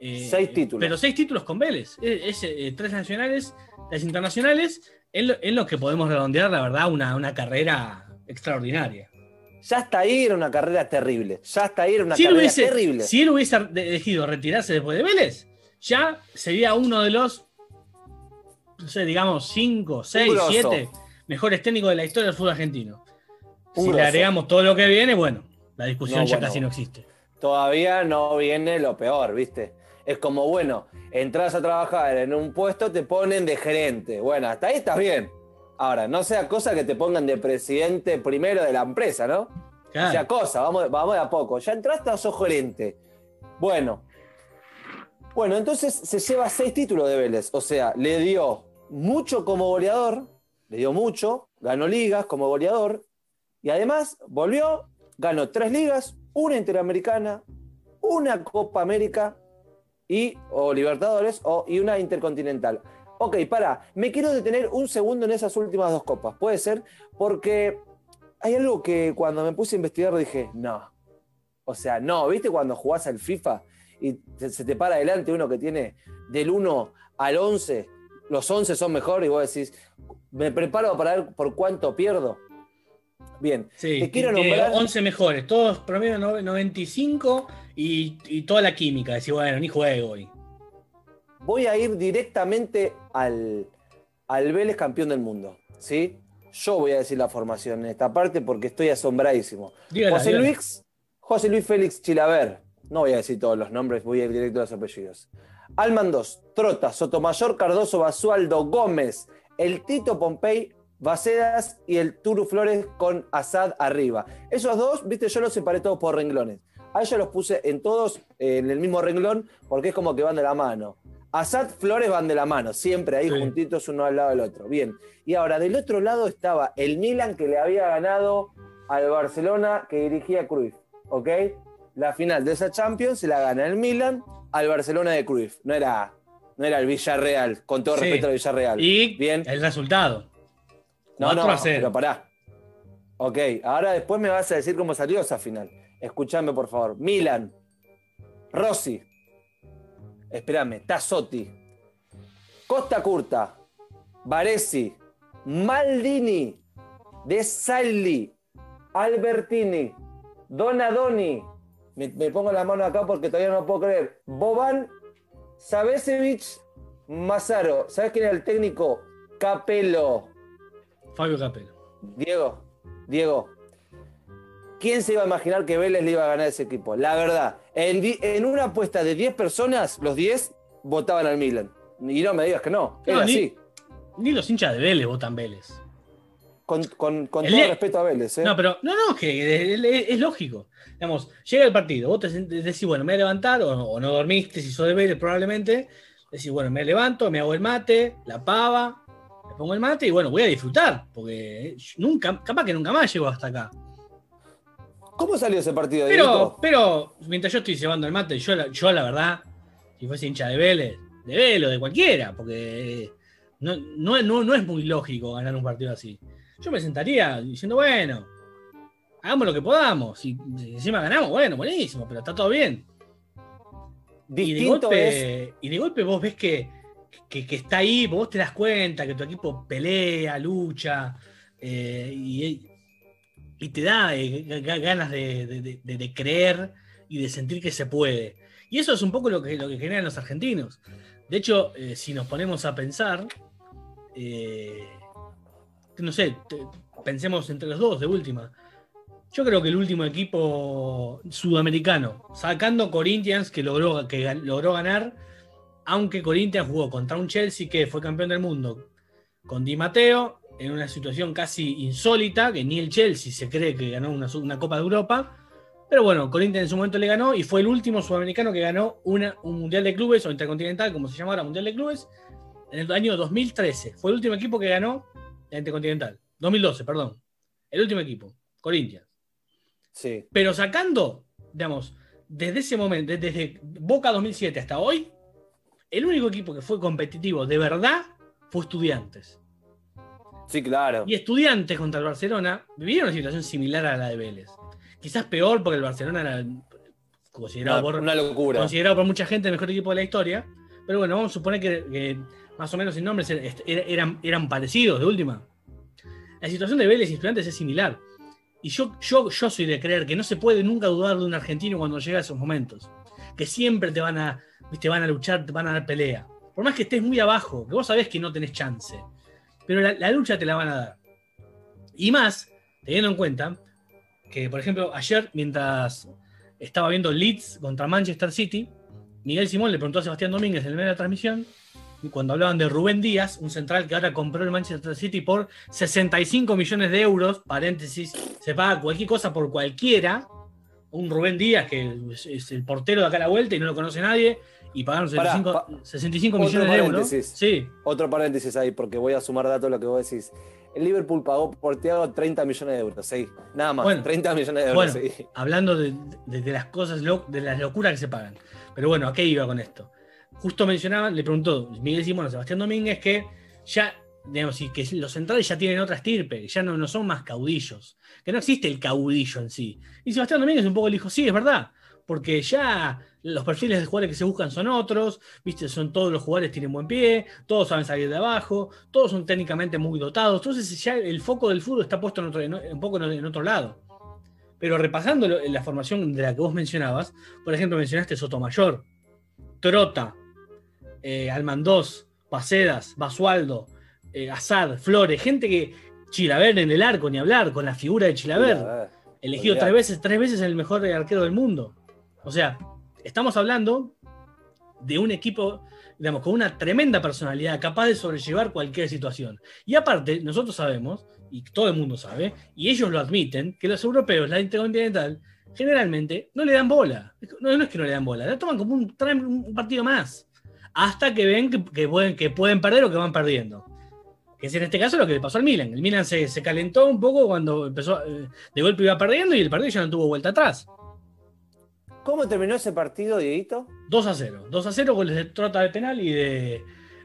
Speaker 4: Eh,
Speaker 3: Seis títulos.
Speaker 4: Pero seis títulos con Vélez. Es, es, eh, tres nacionales, tres internacionales, en lo, en lo que podemos redondear, la verdad, una, una carrera extraordinaria.
Speaker 3: Ya hasta ahí era una carrera terrible. Ya hasta ahí era una
Speaker 4: Si
Speaker 3: carrera
Speaker 4: hubiese,
Speaker 3: terrible.
Speaker 4: si él hubiese elegido retirarse después de Vélez, ya sería uno de los, no sé, digamos, cinco, seis, siete mejores técnicos de la historia del fútbol argentino. Si le agregamos todo lo que viene, bueno, la discusión
Speaker 3: No,
Speaker 4: ya
Speaker 3: bueno.
Speaker 4: casi no existe.
Speaker 3: Todavía no viene lo peor, ¿viste? Es como, bueno, entras a trabajar en un puesto, te ponen de gerente. Bueno, hasta ahí estás bien. Ahora, no sea cosa que te pongan de presidente primero de la empresa, ¿no?
Speaker 4: Claro.
Speaker 3: O sea, cosa, vamos, vamos de a poco. Ya entraste a sos gerente. Bueno. Bueno, entonces se lleva seis títulos de Vélez. O sea, le dio mucho como goleador, le dio mucho, ganó ligas como goleador, y además volvió, ganó tres ligas, una interamericana, una Copa América y, o Libertadores o, y una intercontinental. Ok, para, me quiero detener un segundo en esas últimas dos copas, puede ser, porque hay algo que cuando me puse a investigar dije, no. O sea, no, ¿viste cuando jugás al FIFA y te- se te para adelante uno que tiene del 1 al 11, los 11 son mejores y vos decís, me preparo para ver por cuánto pierdo? Bien,
Speaker 4: Sí,
Speaker 3: te quiero nombrar...
Speaker 4: 11 mejores, todos promedio no- 95 y, y toda la química. Decir, bueno, ni juego hoy.
Speaker 3: voy a ir directamente al, al Vélez campeón del mundo. ¿sí? Yo voy a decir la formación en esta parte porque estoy asombradísimo.
Speaker 4: Dígala,
Speaker 3: José
Speaker 4: dígala.
Speaker 3: Luis, José Luis Félix Chilaver. No voy a decir todos los nombres, voy a ir directo a los apellidos. Almandos, Trota, Sotomayor, Cardoso, Basualdo, Gómez, el Tito Pompey, Bacedas y el Turu Flores con Asad arriba. Esos dos, viste, yo los separé todos por renglones. A ellos los puse en todos en el mismo renglón porque es como que van de la mano. Asad, Flores van de la mano, siempre ahí
Speaker 4: Sí.
Speaker 3: juntitos uno al lado del otro. Bien. Y ahora, del otro lado estaba el Milan que le había ganado al Barcelona que dirigía Cruyff. ¿Ok? La final de esa Champions se la gana el Milan al Barcelona de Cruyff. No era, no era el Villarreal, con todo
Speaker 4: Sí.
Speaker 3: respeto al Villarreal.
Speaker 4: Y
Speaker 3: Bien.
Speaker 4: el resultado.
Speaker 3: No,
Speaker 4: 4
Speaker 3: no,
Speaker 4: a 0.
Speaker 3: pero pará. Ok, ahora después me vas a decir cómo salió esa final. Escúchame, por favor. Milan, Rossi, espérame, Tassotti, Costa Curta, Baresi, Maldini, De Salli, Albertini, Donadoni. Me, me pongo la mano acá porque todavía no puedo creer. Boban, Savesevich, Mazaro. ¿Sabes quién era el técnico? Capello.
Speaker 4: Fabio Capello.
Speaker 3: Diego, Diego, ¿quién se iba a imaginar que Vélez le iba a ganar ese equipo? La verdad, en, una apuesta de 10 personas, los 10 votaban al Milan. Y no me digas que no,
Speaker 4: No,
Speaker 3: era
Speaker 4: ni-
Speaker 3: así.
Speaker 4: Ni los hinchas de Vélez votan Vélez.
Speaker 3: Con, con- con
Speaker 4: El
Speaker 3: todo respeto a Vélez. ¿eh?
Speaker 4: No, pero no, no, que es, es- es lógico. Digamos, llega el partido, vos te decís, bueno, me voy a levantar, o, o no dormiste, si sos de Vélez probablemente, decís, bueno, me levanto, me hago el mate, la pava, me pongo el mate y bueno, voy a disfrutar, porque nunca, capaz que nunca más llego hasta acá.
Speaker 3: ¿Cómo salió ese partido,
Speaker 4: Pero,
Speaker 3: Dieguito?
Speaker 4: pero mientras yo estoy llevando el mate, yo la, yo la verdad, si fuese hincha de Vélez, de Vélez o de cualquiera, porque no, no, no, no es muy lógico ganar un partido así. Yo me sentaría diciendo, bueno, hagamos lo que podamos. Si, si encima ganamos, bueno, buenísimo, pero está todo bien. Y de,
Speaker 3: Distinto es.
Speaker 4: golpe, y de golpe vos ves que, que, que está ahí, vos te das cuenta que tu equipo pelea, lucha, eh, y, y te da eh, ga- ga- ganas de, creer y de sentir que se puede. Y eso es un poco lo que, lo que generan los argentinos. De hecho, eh, si nos ponemos a pensar, eh, no sé, pensemos entre los dos de última. Yo creo que el último equipo sudamericano, sacando Corinthians, que logró, que logró ganar, aunque Corinthians jugó contra un Chelsea que fue campeón del mundo con Di Matteo, en una situación casi insólita, que ni el Chelsea se cree que ganó una, una Copa de Europa. Pero bueno, Corinthians en su momento le ganó y fue el último sudamericano que ganó una, un Mundial de Clubes o Intercontinental, como se llama ahora, Mundial de Clubes, en el año 2013. Fue el último equipo que ganó la Intercontinental. 2012, perdón. El último equipo, Corinthians.
Speaker 3: Sí.
Speaker 4: Pero sacando, digamos, desde ese momento, desde Boca 2007 hasta hoy, el único equipo que fue competitivo de verdad fue Estudiantes.
Speaker 3: Sí, claro.
Speaker 4: Y Estudiantes contra el Barcelona vivieron una situación similar a la de Vélez. Quizás peor porque el Barcelona era considerado,
Speaker 3: Una,
Speaker 4: por,
Speaker 3: una locura.
Speaker 4: considerado por mucha gente el mejor equipo de la historia. Pero bueno, vamos a suponer que, que más o menos en nombres er- er- eran, eran parecidos de última. La situación de Vélez y Estudiantes es similar. Y yo, yo, yo soy de creer que no se puede nunca dudar de un argentino cuando llega a esos momentos. Que siempre te van a, te van a luchar, te van a dar pelea. Por más que estés muy abajo, que vos sabés que no tenés chance. Pero la, lucha te la van a dar. Y más, teniendo en cuenta que, por ejemplo, ayer, mientras estaba viendo Leeds contra Manchester City, Miguel Simón le preguntó a Sebastián Domínguez en el medio de la transmisión, cuando hablaban de Rubén Díaz, un central que ahora compró el Manchester City por 65 millones de euros, paréntesis, se paga cualquier cosa por cualquiera, un Rubén Díaz que es, es el portero de acá a la vuelta y no lo conoce nadie, y pagaron
Speaker 3: Pará,
Speaker 4: 65,
Speaker 3: pa-
Speaker 4: 65
Speaker 3: otro
Speaker 4: millones de euros. Sí,
Speaker 3: Otro paréntesis ahí, porque voy a sumar datos a lo que vos decís. El Liverpool pagó por Thiago 30 millones de euros, sí. Nada más,
Speaker 4: Bueno.
Speaker 3: 30 millones de euros,
Speaker 4: Bueno,
Speaker 3: sí.
Speaker 4: hablando de, de- de las cosas, de las locuras que se pagan. Pero bueno, ¿a qué iba con esto? Justo mencionaban, le preguntó Miguel Simón a Sebastián Domínguez que ya, digamos, y que los centrales ya tienen otra estirpe, ya no, no son más caudillos, que no existe el caudillo en sí. Y Sebastián Domínguez un poco le dijo, sí, es verdad, porque ya los perfiles de jugadores que se buscan son otros, viste, son todos los jugadores tienen buen pie, todos saben salir de abajo, todos son técnicamente muy dotados, entonces ya el foco del fútbol está puesto en otro, en- un poco en- otro lado. Pero repasando la formación de la que vos mencionabas, por ejemplo, mencionaste Sotomayor, Trota, eh, Almandós, Pacedas, Basualdo, eh, Azad, Flores, gente que. Chilaver en el arco, ni hablar, con la figura de Chilaver, elegido tres veces, tres veces el mejor arquero del mundo. O sea, estamos hablando de un equipo, digamos, con una tremenda personalidad, capaz de sobrellevar cualquier situación. Y aparte, nosotros sabemos, y todo el mundo sabe, y ellos lo admiten, que los europeos, la Intercontinental, generalmente no le dan bola. No, es que no le dan bola, la toman como un, un partido más. Hasta que ven que, que pueden, que pueden perder o que van perdiendo. Que es en este caso lo que le pasó al Milan. El Milan se, se calentó un poco cuando empezó, eh, de golpe iba perdiendo y el partido ya no tuvo vuelta atrás.
Speaker 3: ¿Cómo terminó ese partido, Dieguito?
Speaker 4: 2 a 0. 2 a 0 goles de Trota de penal y de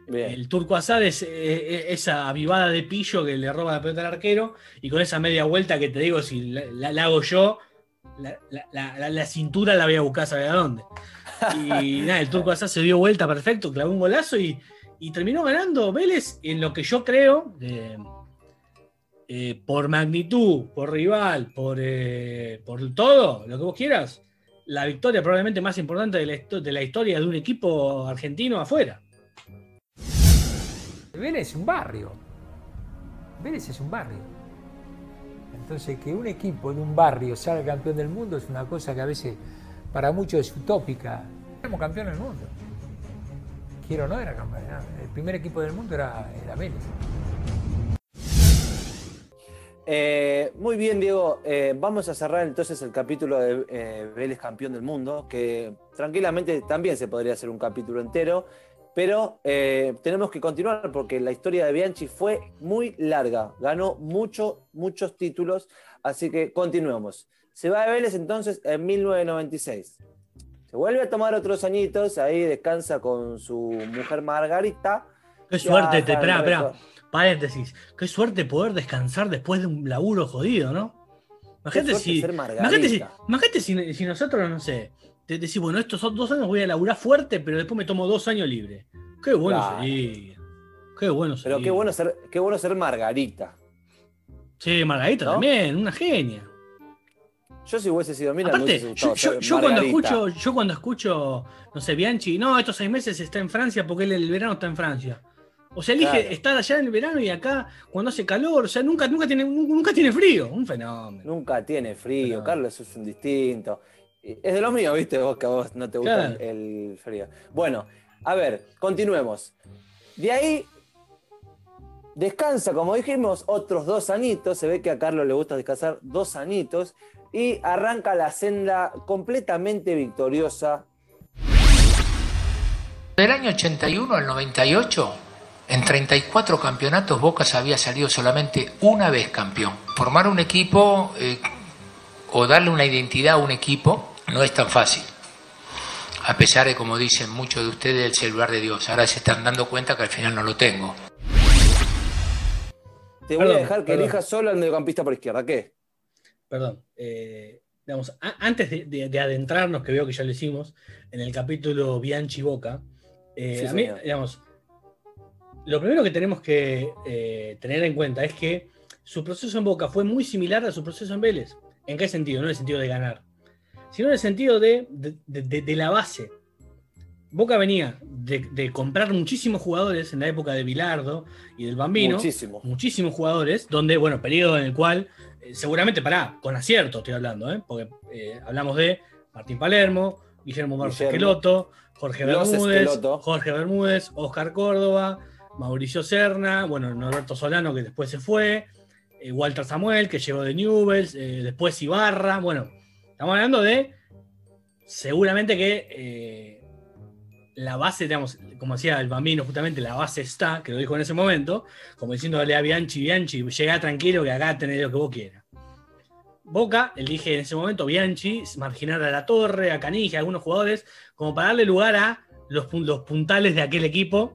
Speaker 3: Bien.
Speaker 4: el Turco Asad es eh, eh, esa avivada de pillo que le roba la pelota al arquero y con esa media vuelta que te digo, si la, la- la hago yo, la, cintura la voy a buscar sabe a dónde. (laughs) Y nada, el Turco Asad se dio vuelta perfecto, clavó un golazo y, y terminó ganando Vélez en lo que yo creo, eh, eh, por magnitud, por rival, por, por todo, lo que vos quieras, la victoria probablemente más importante de la, historia de un equipo argentino afuera.
Speaker 1: Vélez es un barrio. Vélez es un barrio. Entonces, que un equipo de un barrio salga campeón del mundo es una cosa que a veces para muchos es utópica. Éramos campeones del mundo. Quiero o no, era campeón. El primer equipo del mundo era, era Vélez.
Speaker 3: Eh, muy bien, Diego. Eh, vamos a cerrar entonces el capítulo de eh, Vélez campeón del mundo, que tranquilamente también se podría hacer un capítulo entero, pero tenemos que continuar porque la historia de Bianchi fue muy larga, ganó mucho, muchos títulos, así que continuemos. Se va de Vélez entonces en 1996. Se vuelve a tomar otros añitos, ahí descansa con su mujer Margarita.
Speaker 4: Qué suerte, te, espera. Paréntesis. Qué suerte poder descansar después de un laburo jodido, ¿no? Imagínate si, imagínate si, imagínate si, si nosotros, no sé, te decís, bueno, estos son dos años voy a laburar fuerte, pero después me tomo dos años libre. Qué bueno
Speaker 3: Claro.
Speaker 4: sería. Qué bueno sería.
Speaker 3: Pero qué bueno ser, qué bueno ser Margarita.
Speaker 4: Sí, Margarita
Speaker 3: ¿No?
Speaker 4: también, una genia.
Speaker 3: Yo si hubiese sido mira,
Speaker 4: Aparte, yo, yo- cuando escucho, yo cuando escucho, no sé, Bianchi, no, estos seis meses está en Francia porque él el verano está en Francia. O sea, elige
Speaker 3: Claro.
Speaker 4: estar allá en el verano y acá cuando hace calor, o sea, nunca, nunca tiene, nunca, tiene frío. Un fenómeno.
Speaker 3: Nunca tiene frío,
Speaker 4: No.
Speaker 3: Carlos es un distinto. Es de los míos, viste, vos que a vos no te gusta
Speaker 4: Claro.
Speaker 3: el, el frío. Bueno, a ver, continuemos. De ahí descansa, como dijimos, otros dos añitos. Se ve que a Carlos le gusta descansar dos añitos. Y arranca la senda completamente victoriosa.
Speaker 6: Del año 81 al 98, en 34 campeonatos Boca se había salido solamente una vez campeón. Formar un equipo eh, o darle una identidad a un equipo no es tan fácil. A pesar de, como dicen muchos de ustedes, el celular de Dios. Ahora se están dando cuenta que al final no lo tengo.
Speaker 3: Te voy
Speaker 4: Perdón,
Speaker 3: a dejar que
Speaker 4: perdón.
Speaker 3: elijas solo al mediocampista por izquierda. ¿Qué?
Speaker 4: Perdón. eh, digamos, a- antes de, de- de adentrarnos, que veo que ya lo hicimos, en el capítulo Bianchi Boca, eh,
Speaker 3: Sí,
Speaker 4: a mí, digamos, lo primero que tenemos que eh, tener en cuenta es que su proceso en Boca fue muy similar a su proceso en Vélez. ¿En qué sentido? No en el sentido de ganar, sino en el sentido de, de- de- de- de la base. Boca venía de, comprar muchísimos jugadores en la época de Bilardo y del Bambino
Speaker 3: Muchísimo.
Speaker 4: muchísimos jugadores, donde, bueno, periodo en el cual, eh, seguramente, pará, con acierto estoy hablando, ¿eh? porque hablamos de Martín Palermo, Guillermo Barros. Esqueloto, Jorge
Speaker 3: Los
Speaker 4: Bermúdez,
Speaker 3: Esqueloto.
Speaker 4: Jorge Bermúdez, Oscar Córdoba, Mauricio Serna, bueno, Norberto Solano, que después se fue, eh, Walter Samuel, que llegó de Newells, eh, después Ibarra, bueno, estamos hablando de, seguramente que... eh, la base, digamos, como decía el bambino, justamente la base está, que lo dijo en ese momento, como diciéndole a Bianchi, Bianchi, llega tranquilo que acá tenés lo que vos quieras. Boca elige en ese momento Bianchi, marginar a la torre, a Canija, a algunos jugadores, como para darle lugar a los, los puntales de aquel equipo,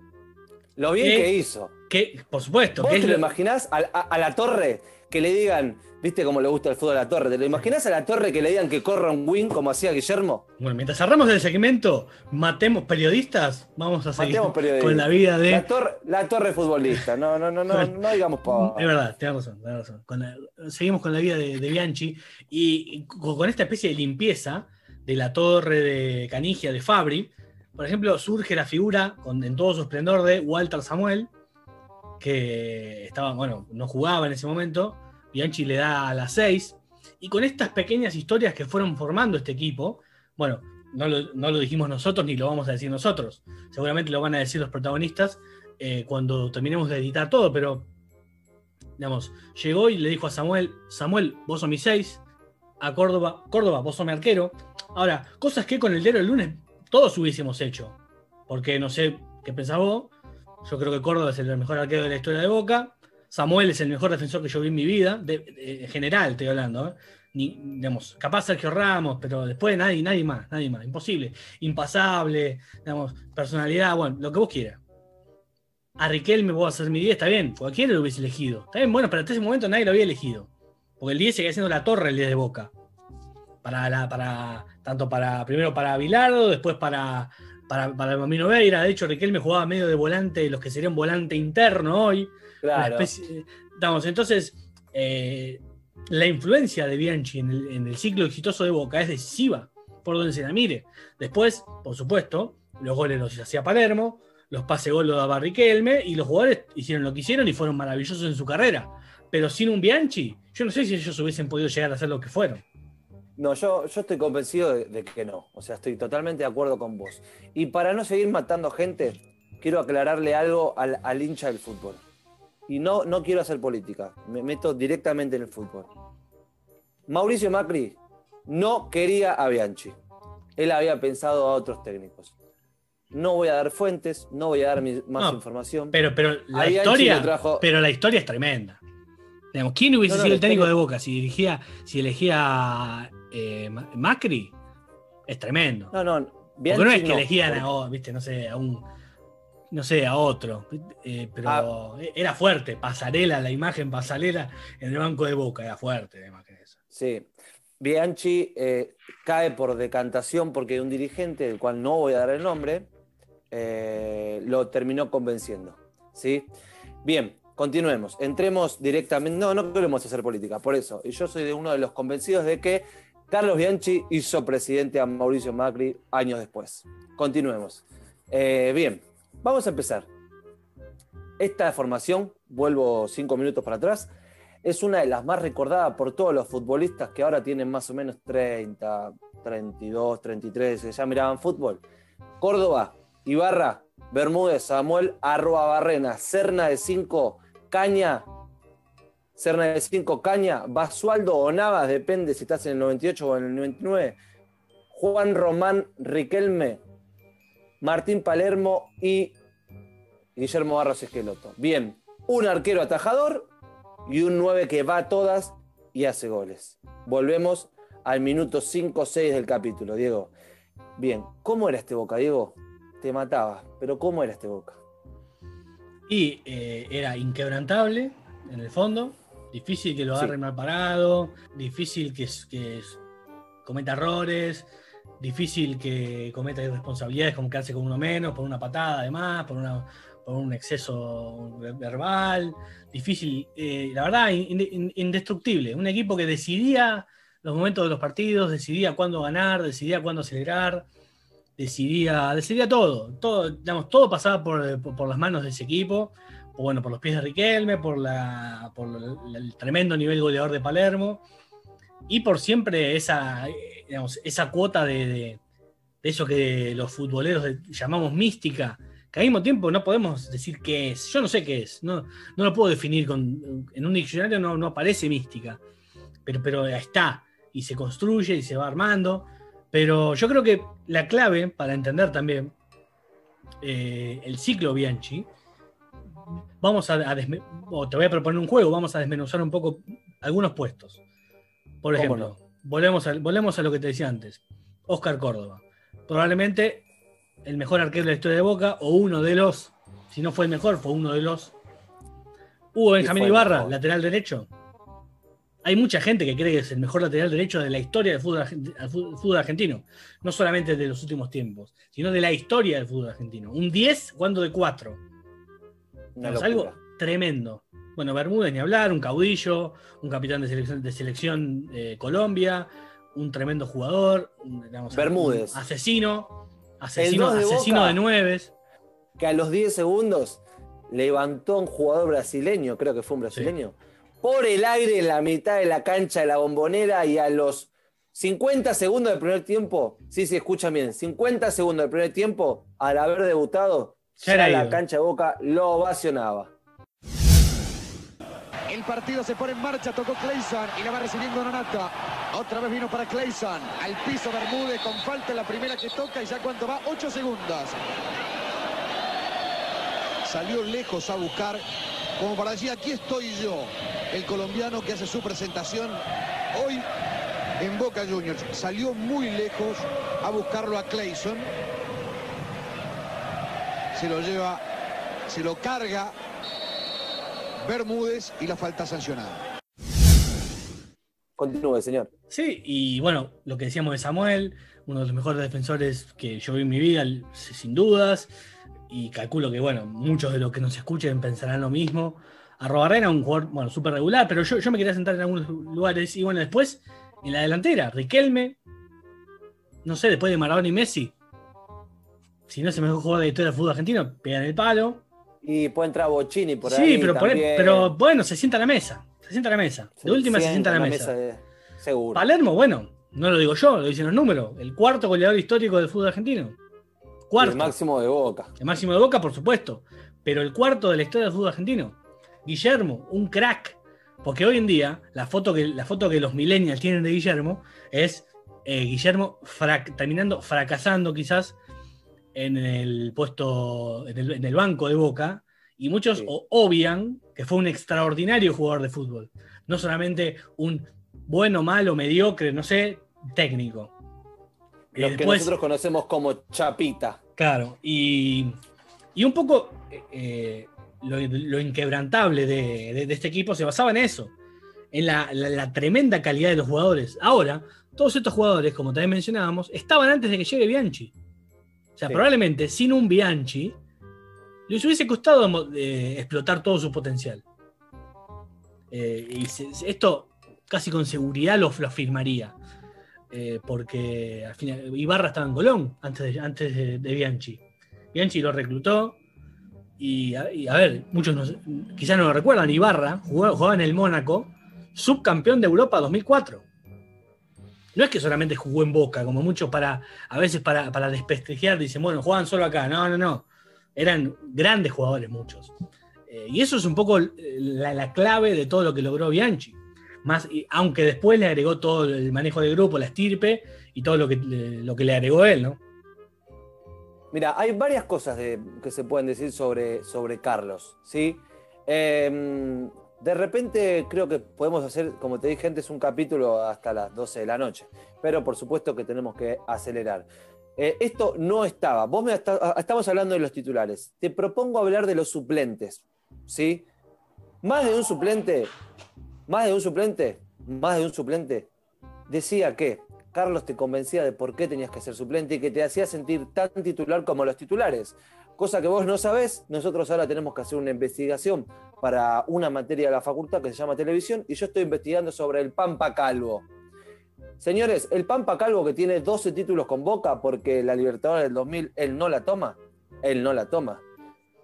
Speaker 3: Lo bien que hizo.
Speaker 4: que, por supuesto,
Speaker 3: ¿Vos
Speaker 4: que
Speaker 3: te lo
Speaker 4: lo-
Speaker 3: imaginás a, a- a la torre que le digan, viste cómo le gusta el fútbol a la torre? ¿Te lo imaginás a la torre que le digan que corra un win como hacía Guillermo?
Speaker 4: Bueno, mientras cerramos el segmento, matemos periodistas, vamos a seguir con la vida de...
Speaker 3: La torre, la torre futbolista. No, no, no, no, (laughs) no digamos pa-
Speaker 4: Es verdad, tienes razón, tenés razón. Con la- seguimos con la vida de, de Bianchi y, y con, con esta especie de limpieza de la torre de Canigia de Fabri. Por ejemplo, surge la figura con, en todo su esplendor de Walter Samuel, que estaba, bueno, no jugaba en ese momento. Bianchi le da a las 6. Y con estas pequeñas historias que fueron formando este equipo, bueno, no lo, no lo dijimos nosotros ni lo vamos a decir nosotros. Seguramente lo van a decir los protagonistas eh, cuando terminemos de editar todo, pero digamos, llegó y le dijo a Samuel, Samuel, vos sos mi 6, a Córdoba, Córdoba, vos sos mi arquero. Ahora, cosas que con el diario del lunes todos hubiésemos hecho, porque no sé qué pensás vos, yo creo que Córdoba es el mejor arquero de la historia de Boca, Samuel es el mejor defensor que yo vi en mi vida, en general estoy hablando, ¿eh? Ni, digamos, capaz Sergio Ramos, pero después nadie, nadie más, nadie más, imposible, impasable, digamos, personalidad, bueno, lo que vos quieras. A Riquelme puedo hacer mi 10, está bien, cualquiera lo hubiese elegido. Está bien, bueno, pero hasta ese momento nadie lo había elegido. Porque el 10 seguía siendo la torre el 10 de Boca. Para la, para, tanto para, primero para Bilardo, después para, para, para el Mamino Veira. De hecho, Riquelme jugaba medio de volante, los que serían volante interno hoy.
Speaker 3: Claro.
Speaker 4: especie- entonces, eh, la influencia de Bianchi en el, en el ciclo exitoso de Boca es decisiva, por donde se la mire. Después, por supuesto, los goles los hacía Palermo, los pase gol los daba Riquelme, y los jugadores hicieron lo que hicieron y fueron maravillosos en su carrera. Pero sin un Bianchi, yo no sé si ellos hubiesen podido llegar a ser lo que fueron.
Speaker 3: No, yo, yo estoy convencido de, de que no. O sea, estoy totalmente de acuerdo con vos. Y para no seguir matando gente, quiero aclararle algo al, al hincha del fútbol. Y no, no quiero hacer política. Me meto directamente en el fútbol. Mauricio Macri no quería a Bianchi. Él había pensado a otros técnicos. No voy a dar fuentes, no voy a dar mi- más
Speaker 4: No,
Speaker 3: información.
Speaker 4: Pero, pero la
Speaker 3: A
Speaker 4: historia,
Speaker 3: trajo-
Speaker 4: pero la historia es tremenda. Digamos, ¿Quién hubiese
Speaker 3: No, no,
Speaker 4: sido el técnico
Speaker 3: historia-
Speaker 4: de Boca si dirigía, si elegía eh, Ma- Macri? Es tremendo.
Speaker 3: No, no.
Speaker 4: Porque
Speaker 3: Bianchi
Speaker 4: no es que
Speaker 3: no,
Speaker 4: elegían
Speaker 3: porque-
Speaker 4: a, viste, no sé, a un, no sé, a otro, eh, pero
Speaker 3: Ah.
Speaker 4: era fuerte, pasarela, la imagen pasarela en el banco de Boca, era fuerte la imagen esa.
Speaker 3: Sí. Bianchi eh, cae por decantación porque un dirigente, del cual no voy a dar el nombre, eh, lo terminó convenciendo. ¿sí? Bien, continuemos. Entremos directamente. No, no queremos hacer política, por eso. Y yo soy de uno de los convencidos de que Carlos Bianchi hizo presidente a Mauricio Macri años después. Continuemos. Eh, bien, vamos a empezar. Esta formación, vuelvo cinco minutos para atrás, es una de las más recordadas por todos los futbolistas que ahora tienen más o menos 30, 32, 33, que ya miraban fútbol. Córdoba, Ibarra, Bermúdez, Samuel, Arroa Barrena, Serna de 5, Caña, Serna de 5, Caña, Basualdo o Navas, depende si estás en el 98 o en el 99, Juan Román Riquelme, Martín Palermo y Guillermo Barros Esqueloto. Bien, un arquero atajador y un 9 que va a todas y hace goles. Volvemos al minuto 5 6 del capítulo, Diego. Bien, ¿cómo era este Boca, Diego? Te mataba, pero ¿cómo era este Boca?
Speaker 4: Y eh, era inquebrantable, en el fondo, difícil que lo
Speaker 3: Sí.
Speaker 4: agarren mal parado, difícil que, que cometa errores, difícil que cometa irresponsabilidades como quedarse con uno menos, por una patada además, por, una, por un exceso verbal, difícil, eh, la verdad, in- in- indestructible. Un equipo que decidía los momentos de los partidos, decidía cuándo ganar, decidía cuándo acelerar, decidía, decidía todo, todo, digamos, todo pasaba por, por- por las manos de ese equipo, o bueno, por los pies de Riquelme, por, la, por el tremendo nivel goleador de Palermo, y por siempre esa, eh, digamos, esa cuota de, de- eso que los futboleros llamamos mística, que al mismo tiempo no podemos decir qué es, yo no sé qué es, no, no lo puedo definir con, en un diccionario, no, no aparece mística, pero, pero está, y se construye y se va armando. Pero yo creo que la clave para entender también eh, el ciclo Bianchi, vamos a, a o te voy a proponer un juego, vamos a desmenuzar un poco algunos puestos. Por
Speaker 3: ¿Cómo
Speaker 4: ejemplo, volvemos, a, volvemos a lo que te decía antes. Oscar Córdoba. Probablemente el mejor arquero de la historia de Boca, o uno de los, si no fue el mejor, fue uno de los. Hugo Benjamín Ibarra, lateral derecho. Hay mucha gente que cree que es el mejor lateral derecho de la historia del fútbol, fútbol argentino. No solamente de los últimos tiempos, sino de la historia del fútbol argentino. Un 10 cuando de 4.
Speaker 3: Una
Speaker 4: Es algo tremendo. Bueno, Bermúdez ni hablar, un caudillo, un capitán de selección, de selección eh, Colombia, un tremendo jugador, digamos,
Speaker 3: Bermúdez.
Speaker 4: un asesino, asesino,
Speaker 3: de
Speaker 4: asesino
Speaker 3: Boca.
Speaker 4: de nueves.
Speaker 3: Que a los 10 segundos levantó a un jugador brasileño, creo que fue un brasileño, por el aire en la mitad de la cancha de la bombonera y a los 50 segundos del primer tiempo, sí, sí, escuchan bien, 50 segundos del primer tiempo, al haber debutado,
Speaker 4: Ya era
Speaker 3: la cancha de Boca lo ovacionaba.
Speaker 7: El partido se pone en marcha, tocó Clayson y la va recibiendo Nonata. Otra vez vino para Clayson. Al piso Bermúdez con falta en la primera que toca y ya cuánto va, 8 segundos. Salió lejos a buscar, como para decir, aquí estoy yo. El colombiano que hace su presentación hoy en Boca Juniors. Salió muy lejos a buscarlo a Clayson. Se lo lleva, se lo carga Bermúdez y la falta sancionada.
Speaker 3: Continúe, señor.
Speaker 4: Sí, y bueno, lo que decíamos de Samuel, uno de los mejores defensores que yo vi en mi vida, sin dudas, y calculo que, bueno, muchos de los que nos escuchen pensarán lo mismo. Arrobarrena, un jugador, bueno, súper regular, pero yo, yo me quería sentar en algunos lugares, y bueno, después, en la delantera, Riquelme, no sé, después de Maradona y Messi, si no es el mejor jugador de la historia del fútbol argentino, pegan el palo.
Speaker 3: Y puede entrar Bocini por
Speaker 4: sí,
Speaker 3: ahí.
Speaker 4: pero, por-
Speaker 3: también.
Speaker 4: pero bueno, se sienta a la mesa, se sienta a la mesa. De última se sienta a la mesa.
Speaker 3: de- seguro.
Speaker 4: Palermo, bueno, no lo digo yo, lo dicen los números. El cuarto goleador histórico del fútbol argentino. Cuarto.
Speaker 3: El máximo de Boca.
Speaker 4: El máximo de Boca, por supuesto. Pero el cuarto de la historia del fútbol argentino. Guillermo, un crack. Porque hoy en día, la foto que, la foto que los millennials tienen de Guillermo es eh, Guillermo frac- terminando, fracasando quizás en el puesto, en el, en el banco de Boca Y muchos
Speaker 3: Sí.
Speaker 4: obvian que fue un extraordinario jugador de fútbol. No solamente un bueno, malo, mediocre, no sé, técnico. Eh,
Speaker 3: Los que
Speaker 4: después-
Speaker 3: nosotros conocemos como Chapita.
Speaker 4: Claro, y, y un poco eh, lo, lo inquebrantable de, de- de este equipo se basaba en eso, en la, la- la tremenda calidad de los jugadores. Ahora, todos estos jugadores, como también mencionábamos, estaban antes de que llegue Bianchi. O sea,
Speaker 3: Sí.
Speaker 4: probablemente sin un Bianchi les hubiese costado eh, explotar todo su potencial. Eh, y se- esto casi con seguridad lo, lo afirmaría. Eh, porque al final Ibarra estaba en Colón antes de, antes de, de Bianchi. Bianchi lo reclutó y a, y a ver, muchos no- quizás no lo recuerdan, Ibarra jugaba, jugaba en el Mónaco, subcampeón de Europa 2004. No es que solamente jugó en Boca, como muchos para, a veces para, para desprestigiar, dicen, bueno, juegan solo acá. No, no, no. Eran grandes jugadores muchos. Eh, y eso es un poco eh, la, la clave de todo lo que logró Bianchi. Más, aunque después le agregó todo el manejo de grupo, la estirpe y todo lo que, le- lo que le agregó él, ¿no?
Speaker 3: Mira, hay varias cosas de- que se pueden decir sobre, sobre Carlos, ¿sí? Eh, de repente creo que podemos hacer, como te dije antes, un capítulo hasta las 12 de la noche, pero por supuesto que tenemos que acelerar. Eh, esto no estaba, vos me está- estamos hablando de los titulares, te propongo hablar de los suplentes, ¿sí? Más de un suplente, más de un suplente, más de un suplente, decía que Carlos te convencía de por qué tenías que ser suplente y que te hacía sentir tan titular como los titulares. Cosa que vos no sabés, nosotros ahora tenemos que hacer una investigación para una materia de la facultad que se llama televisión y yo estoy investigando sobre el Pampa Calvo. Señores, el Pampa Calvo que tiene 12 títulos con Boca porque la Libertadores del 2000 él no la toma, él no la toma.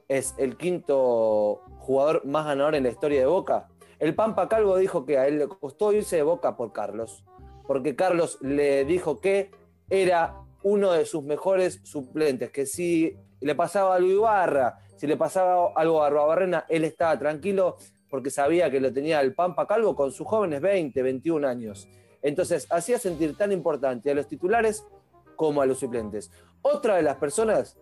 Speaker 3: Es el quinto jugador más ganador en la historia de Boca. El Pampa Calvo dijo que a él le costó irse de Boca por Carlos porque Carlos le dijo que era uno de sus mejores suplentes, que si le pasaba algo a Ibarra, si le pasaba algo a Barrena, él estaba tranquilo porque sabía que lo tenía el Pampa Calvo con sus jóvenes 20, 21 años. Entonces, hacía sentir tan importante a los titulares como a los suplentes. Otra de las personas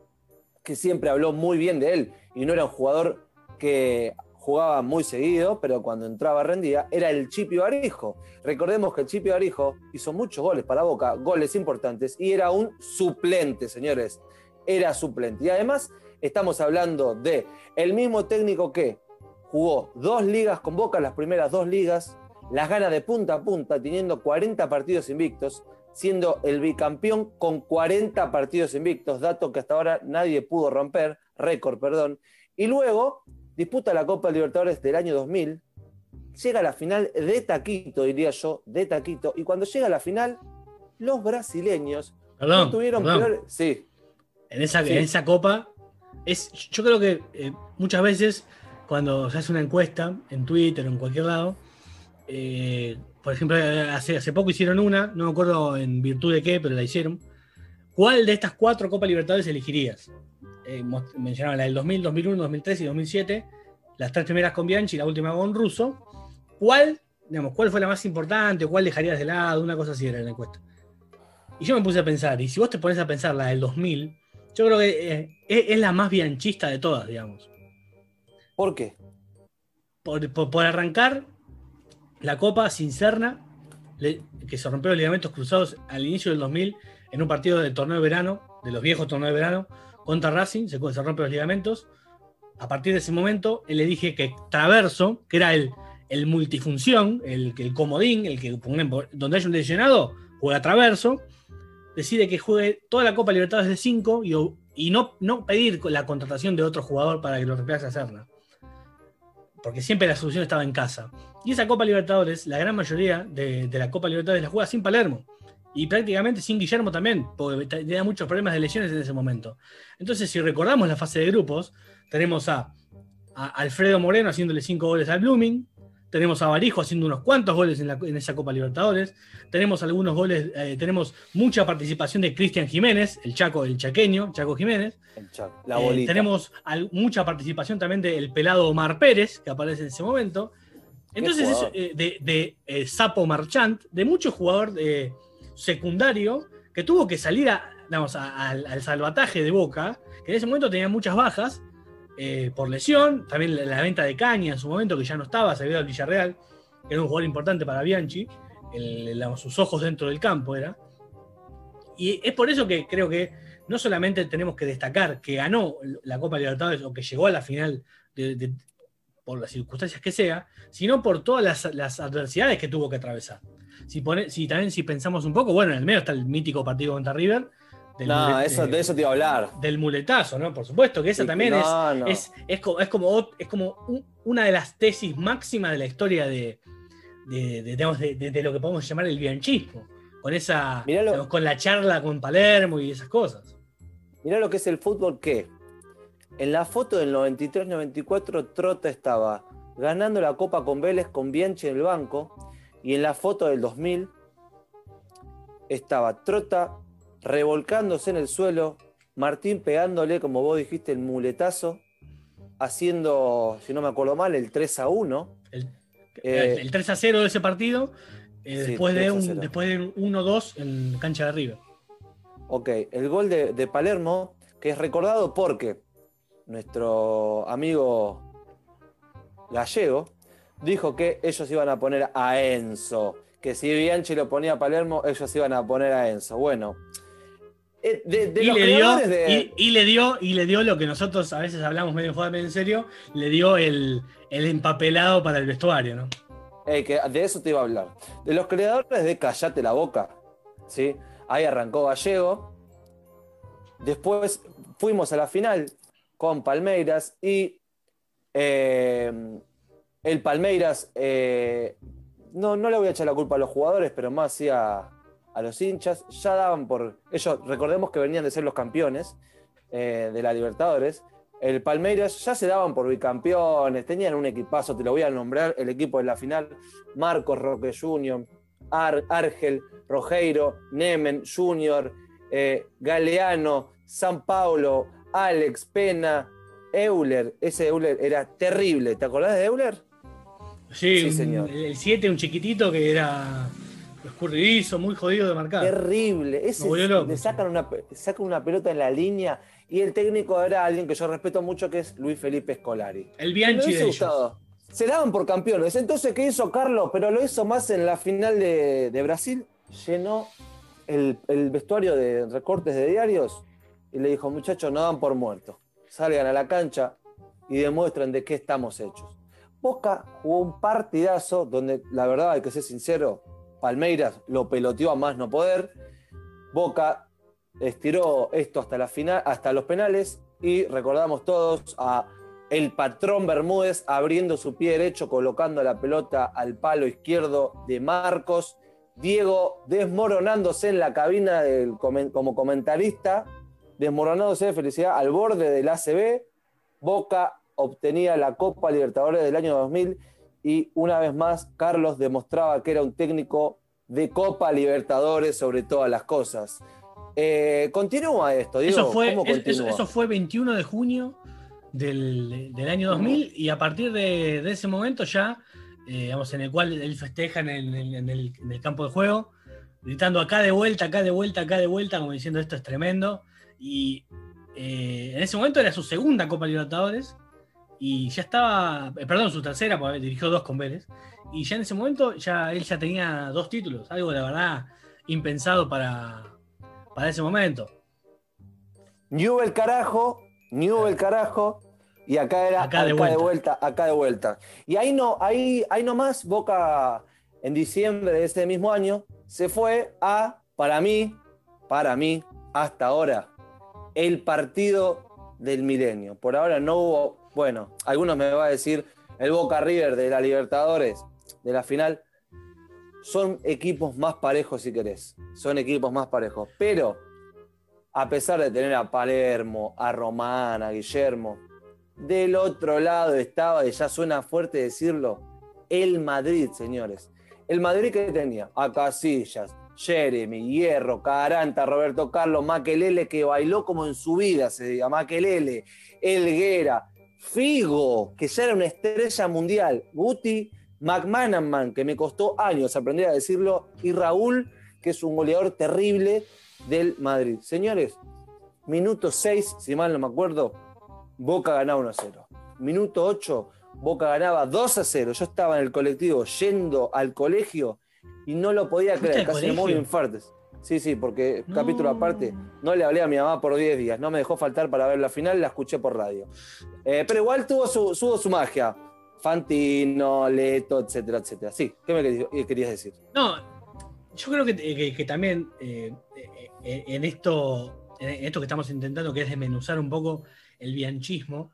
Speaker 3: que siempre habló muy bien de él y no era un jugador que jugaba muy seguido, pero cuando entraba rendía, era el Chipi Barijo. Recordemos que el Chipi Barijo hizo muchos goles para Boca, goles importantes, y era un suplente, señores. Era suplente. Y además estamos hablando de el mismo técnico que jugó dos ligas con Boca, las primeras dos ligas, las gana de punta a punta, teniendo 40 partidos invictos, siendo el bicampeón con 40 partidos invictos, dato que hasta ahora nadie pudo romper, récord, perdón. Y luego disputa la Copa Libertadores del año 2000, llega a la final de taquito, diría yo, de taquito, y cuando llega a la final, los brasileños
Speaker 4: Perdón,
Speaker 3: no tuvieron
Speaker 4: perdón.
Speaker 3: peor... Sí,
Speaker 4: En esa,
Speaker 3: Sí.
Speaker 4: en esa copa, es, yo creo que eh, muchas veces cuando se hace una encuesta en Twitter o en cualquier lado, eh, por ejemplo, hace, hace poco hicieron una, no me acuerdo en virtud de qué, pero la hicieron. ¿Cuál de estas cuatro Copas Libertadores elegirías? Eh, mencionaban la del 2000, 2001, 2003 y 2007, las tres primeras con Bianchi y la última con Russo. ¿Cuál, digamos, cuál fue la más importante o cuál dejarías de lado? Una cosa así era la encuesta. Y yo me puse a pensar, y si vos te pones a pensar la del 2000, yo creo que eh, es, es la más bianchista de todas, digamos.
Speaker 3: ¿por qué?
Speaker 4: Por, por- por arrancar, la Copa sin Serna, le- que se rompió los ligamentos cruzados al inicio del 2000 en un partido del torneo de verano, de los viejos torneos de verano, contra Racing, se, rompe los ligamentos. A partir de ese momento, él le dije que Traverso, que era el, el multifunción, el, el comodín, el que por- donde hay un lesionado, juega Traverso, decide que juegue toda la Copa Libertadores de 5 y, no, no pedir la contratación de otro jugador para que lo reemplace a Serna. Porque siempre la solución estaba en casa. Y esa Copa Libertadores, la gran mayoría de la Copa Libertadores la juega sin Palermo. Y prácticamente sin Guillermo también, porque tenía muchos problemas de lesiones en ese momento. Entonces, si recordamos la fase de grupos, tenemos a, a Alfredo Moreno haciéndole 5 goles al Blooming, tenemos a Barijo haciendo unos cuantos goles en, la- en esa Copa Libertadores, tenemos algunos goles, eh, tenemos mucha participación de Cristian Jiménez, el Chaco, el chaqueño, Chaco Jiménez,
Speaker 3: El Chaco, la
Speaker 4: eh, tenemos al- mucha participación también del pelado Omar Pérez, que aparece en ese momento. Entonces, eh, de, de, Sapo Marchant, de mucho jugador eh, secundario que tuvo que salir a- digamos, al, al salvataje de Boca, que en ese momento tenía muchas bajas, eh, por lesión, también la, venta de Caña en su momento, que ya no estaba, se al Villarreal, que era un jugador importante para Bianchi, sus ojos dentro del campo era. Y es por eso que creo que no solamente tenemos que destacar que ganó la Copa Libertadores o que llegó a la final por las circunstancias que sea, sino por todas las adversidades que tuvo que atravesar. Si, pone- si también si pensamos un poco, bueno, en el medio está el mítico partido contra River. del
Speaker 3: No,
Speaker 4: mulet-
Speaker 3: eso, de eso te iba a hablar.
Speaker 4: del muletazo, ¿no? Por supuesto que esa
Speaker 3: Sí,
Speaker 4: también
Speaker 3: no,
Speaker 4: es,
Speaker 3: no.
Speaker 4: es, es, co- es como, es como un- una de las tesis máximas de la historia de, de, de, lo que podemos llamar el bianchismo. Con esa digamos, con la charla con Palermo y esas cosas.
Speaker 3: Mirá lo que es el fútbol que en la foto del 93-94 Trota estaba ganando la Copa con Vélez con Bianchi en el banco y en la foto del 2000 estaba Trota revolcándose en el suelo, Martín pegándole, como vos dijiste, el muletazo, haciendo, si no me acuerdo mal, el 3 a 1.
Speaker 4: El,
Speaker 3: Eh,
Speaker 4: el 3 a 0 de ese partido, eh,
Speaker 3: sí,
Speaker 4: después, de
Speaker 3: 3 a
Speaker 4: un,
Speaker 3: 0.
Speaker 4: después de un 1-2 en cancha de River.
Speaker 3: Ok, el gol de, de Palermo, que es recordado porque nuestro amigo gallego dijo que ellos iban a poner a Enzo, que si Bianchi lo ponía a Palermo, ellos iban a poner a Enzo. Bueno, eh, de, de
Speaker 4: y, le dio,
Speaker 3: de-
Speaker 4: y, y le dio, y le dio lo que nosotros a veces hablamos medio medio en serio, le dio el, el empapelado para el vestuario, ¿no?
Speaker 3: Eh, que de eso te iba a hablar. De los creadores de Callate la Boca. ¿sí? Ahí arrancó Gallego. Después fuimos a la final con Palmeiras y eh, el Palmeiras, eh, no, no le voy a echar la culpa a los jugadores, pero más sí a, los hinchas. Ya daban por. Ellos, recordemos que venían de ser los campeones eh, de la Libertadores. El Palmeiras ya se daban por bicampeones, tenían un equipazo, te lo voy a nombrar, el equipo de la final, Marcos Roque Jr., Ar- Argel, Nemen Jr., eh, Galeano, San Paulo, Alex, Pena, Euler, ese Euler era terrible, ¿te acordás de Euler?
Speaker 4: Sí,
Speaker 3: Sí,
Speaker 4: un-
Speaker 3: señor.
Speaker 4: el 7, un chiquitito que era escurridizo, muy jodido de marcar.
Speaker 3: Terrible. Ese le sacan una, sacan una pelota en la línea y el técnico era alguien que yo respeto mucho, que es Luis Felipe Scolari.
Speaker 4: El Bianchi de ellos.
Speaker 3: gustado. Se daban por campeones. Entonces, ¿qué hizo Carlos? Pero lo hizo más en la final de, de Brasil. Llenó el, el vestuario de recortes de diarios y le dijo, muchachos, no dan por muertos. Salgan a la cancha y demuestren de qué estamos hechos. Boca jugó un partidazo donde, la verdad, hay que ser sincero, Palmeiras lo peloteó a más no poder. Boca estiró esto hasta la final, hasta los penales y recordamos todos a el patrón Bermúdez abriendo su pie derecho, colocando la pelota al palo izquierdo de Marcos. Diego desmoronándose en la cabina como comentarista, desmoronándose de felicidad al borde del ACB. Boca obtenía la Copa Libertadores del año 2000 y una vez más Carlos demostraba que era un técnico de Copa Libertadores sobre todas las cosas. Eh, continúa esto, Diego.
Speaker 4: Eso fue,
Speaker 3: ¿Cómo
Speaker 4: es- eso,
Speaker 3: continúa?
Speaker 4: eso fue 21 de junio del, del año 2000 y a partir de, de ese momento ya, eh, digamos, en el cual él festeja en el, en el- en el- en el campo de juego, gritando acá de vuelta, acá de vuelta, acá de vuelta, como diciendo esto es tremendo. Y eh, en ese momento era su segunda Copa Libertadores y ya estaba, eh, perdón, su tercera, porque dirigió dos con Vélez. Y ya en ese momento ya él ya tenía dos títulos, algo de verdad impensado para, para ese momento.
Speaker 3: Newell carajo, Newell carajo, y acá era
Speaker 4: Acá
Speaker 3: acá,
Speaker 4: de vuelta.
Speaker 3: acá de vuelta. Y ahí no, ahí, ahí nomás, Boca en diciembre de ese mismo año se fue a, para mí, para mí, hasta ahora, el partido del milenio. Por ahora no hubo, bueno, algunos me va a decir el Boca River de la Libertadores, de la final. Son equipos más parejos si querés. Son equipos más parejos. Pero a pesar de tener a Palermo, a Román, a Guillermo, del otro lado estaba, y ya suena fuerte decirlo, el Madrid, señores. El Madrid que tenía a Casillas, Jeremy, Hierro, Caranta, Roberto Carlos, Maquelele, que bailó como en su vida, se diga, Maquelele, Elguera, Figo, que ya era una estrella mundial, Guti, McManaman, que me costó años aprender a decirlo, y Raúl, que es un goleador terrible del Madrid. Señores, minuto 6, si mal no me acuerdo, Boca ganaba 1 a 0. Minuto 8, Boca ganaba 2 a 0. Yo estaba en el colectivo yendo al colegio y no lo podía
Speaker 4: ¿Fuiste
Speaker 3: creer, casi me
Speaker 4: colegio?
Speaker 3: infartes. Sí, sí, porque
Speaker 4: No.
Speaker 3: capítulo aparte, no le hablé a mi mamá por 10 días, no me dejó faltar para ver la final, la escuché por radio. Eh, pero igual tuvo su, tuvo su magia. Fantino, Leto, etcétera, etcétera. Sí, ¿qué me querías- decir?
Speaker 4: No, yo creo que, que- que también eh, eh, en esto, en esto que estamos intentando, que es desmenuzar un poco el bianchismo,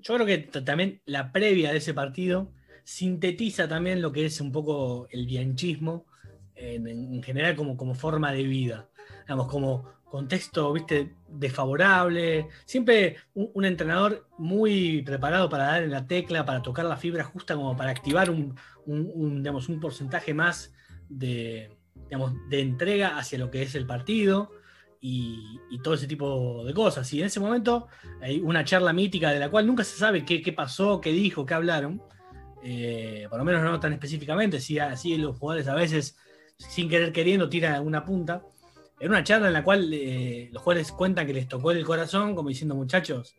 Speaker 4: yo creo que también la previa de ese partido sintetiza también lo que es un poco el bianchismo en, en general como, como forma de vida, digamos, como contexto, viste, desfavorable, siempre un, un entrenador muy preparado para dar en la tecla, para tocar la fibra justa, como para activar un, un- un, digamos, un porcentaje más de, digamos, de entrega hacia lo que es el partido y, y todo ese tipo de cosas. Y en ese momento hay una charla mítica de la cual nunca se sabe qué, qué pasó, qué dijo, qué hablaron. Eh, por lo menos no tan específicamente, sí, así los jugadores a veces, sin querer queriendo, tiran alguna punta. Era una charla en la cual eh, los jugadores cuentan que les tocó el corazón, como diciendo, muchachos,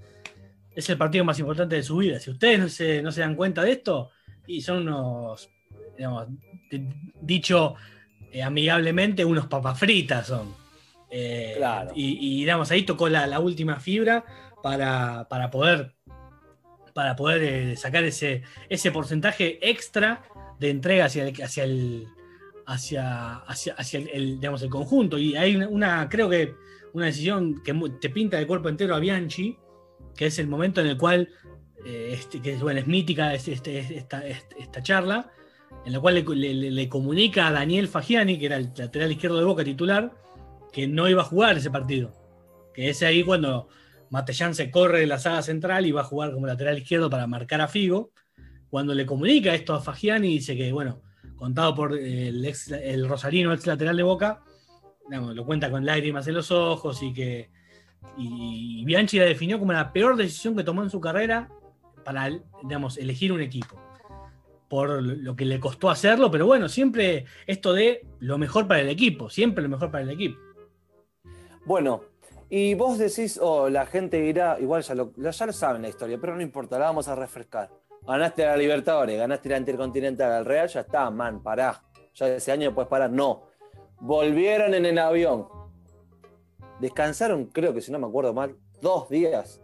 Speaker 4: es el partido más importante de su vida. Si ustedes no se, no se dan cuenta de esto, y son unos, digamos, dicho eh, amigablemente, unos papas fritas son. Eh,
Speaker 3: Claro.
Speaker 4: Y, y, digamos, ahí tocó la, la última fibra para, para poder, para poder sacar ese, ese porcentaje extra de entrega hacia el, hacia el, hacia, hacia, hacia el, digamos, el conjunto. Y hay una, creo que una decisión que te pinta de cuerpo entero a Bianchi, que es el momento en el cual, eh, este, que es, bueno, es mítica es- este- es- esta, esta- esta charla, en la cual le comunica a Daniel Fagiani, que era el lateral izquierdo de Boca titular, que no iba a jugar ese partido. Que es ahí cuando Matellán se corre de la saga central y va a jugar como lateral izquierdo para marcar a Figo. Cuando le comunica esto a Fagiani, dice que, bueno, contado por el, ex, el Rosarino, ex lateral de Boca, lo cuenta con lágrimas en los ojos y que y Bianchi la definió como la peor decisión que tomó en su carrera para digamos, elegir un equipo. Por lo que le costó hacerlo, pero bueno, siempre esto de lo mejor para el equipo, siempre lo mejor para el equipo.
Speaker 3: Bueno, y vos decís, oh, la gente dirá, igual ya lo, ya lo saben la historia, pero no importa, la vamos a refrescar. Ganaste la Libertadores, ganaste la Intercontinental al Real, ya está, man, pará. Ya ese año puedes parar. No. Volvieron en el avión. Descansaron, creo que si no me acuerdo mal, dos días.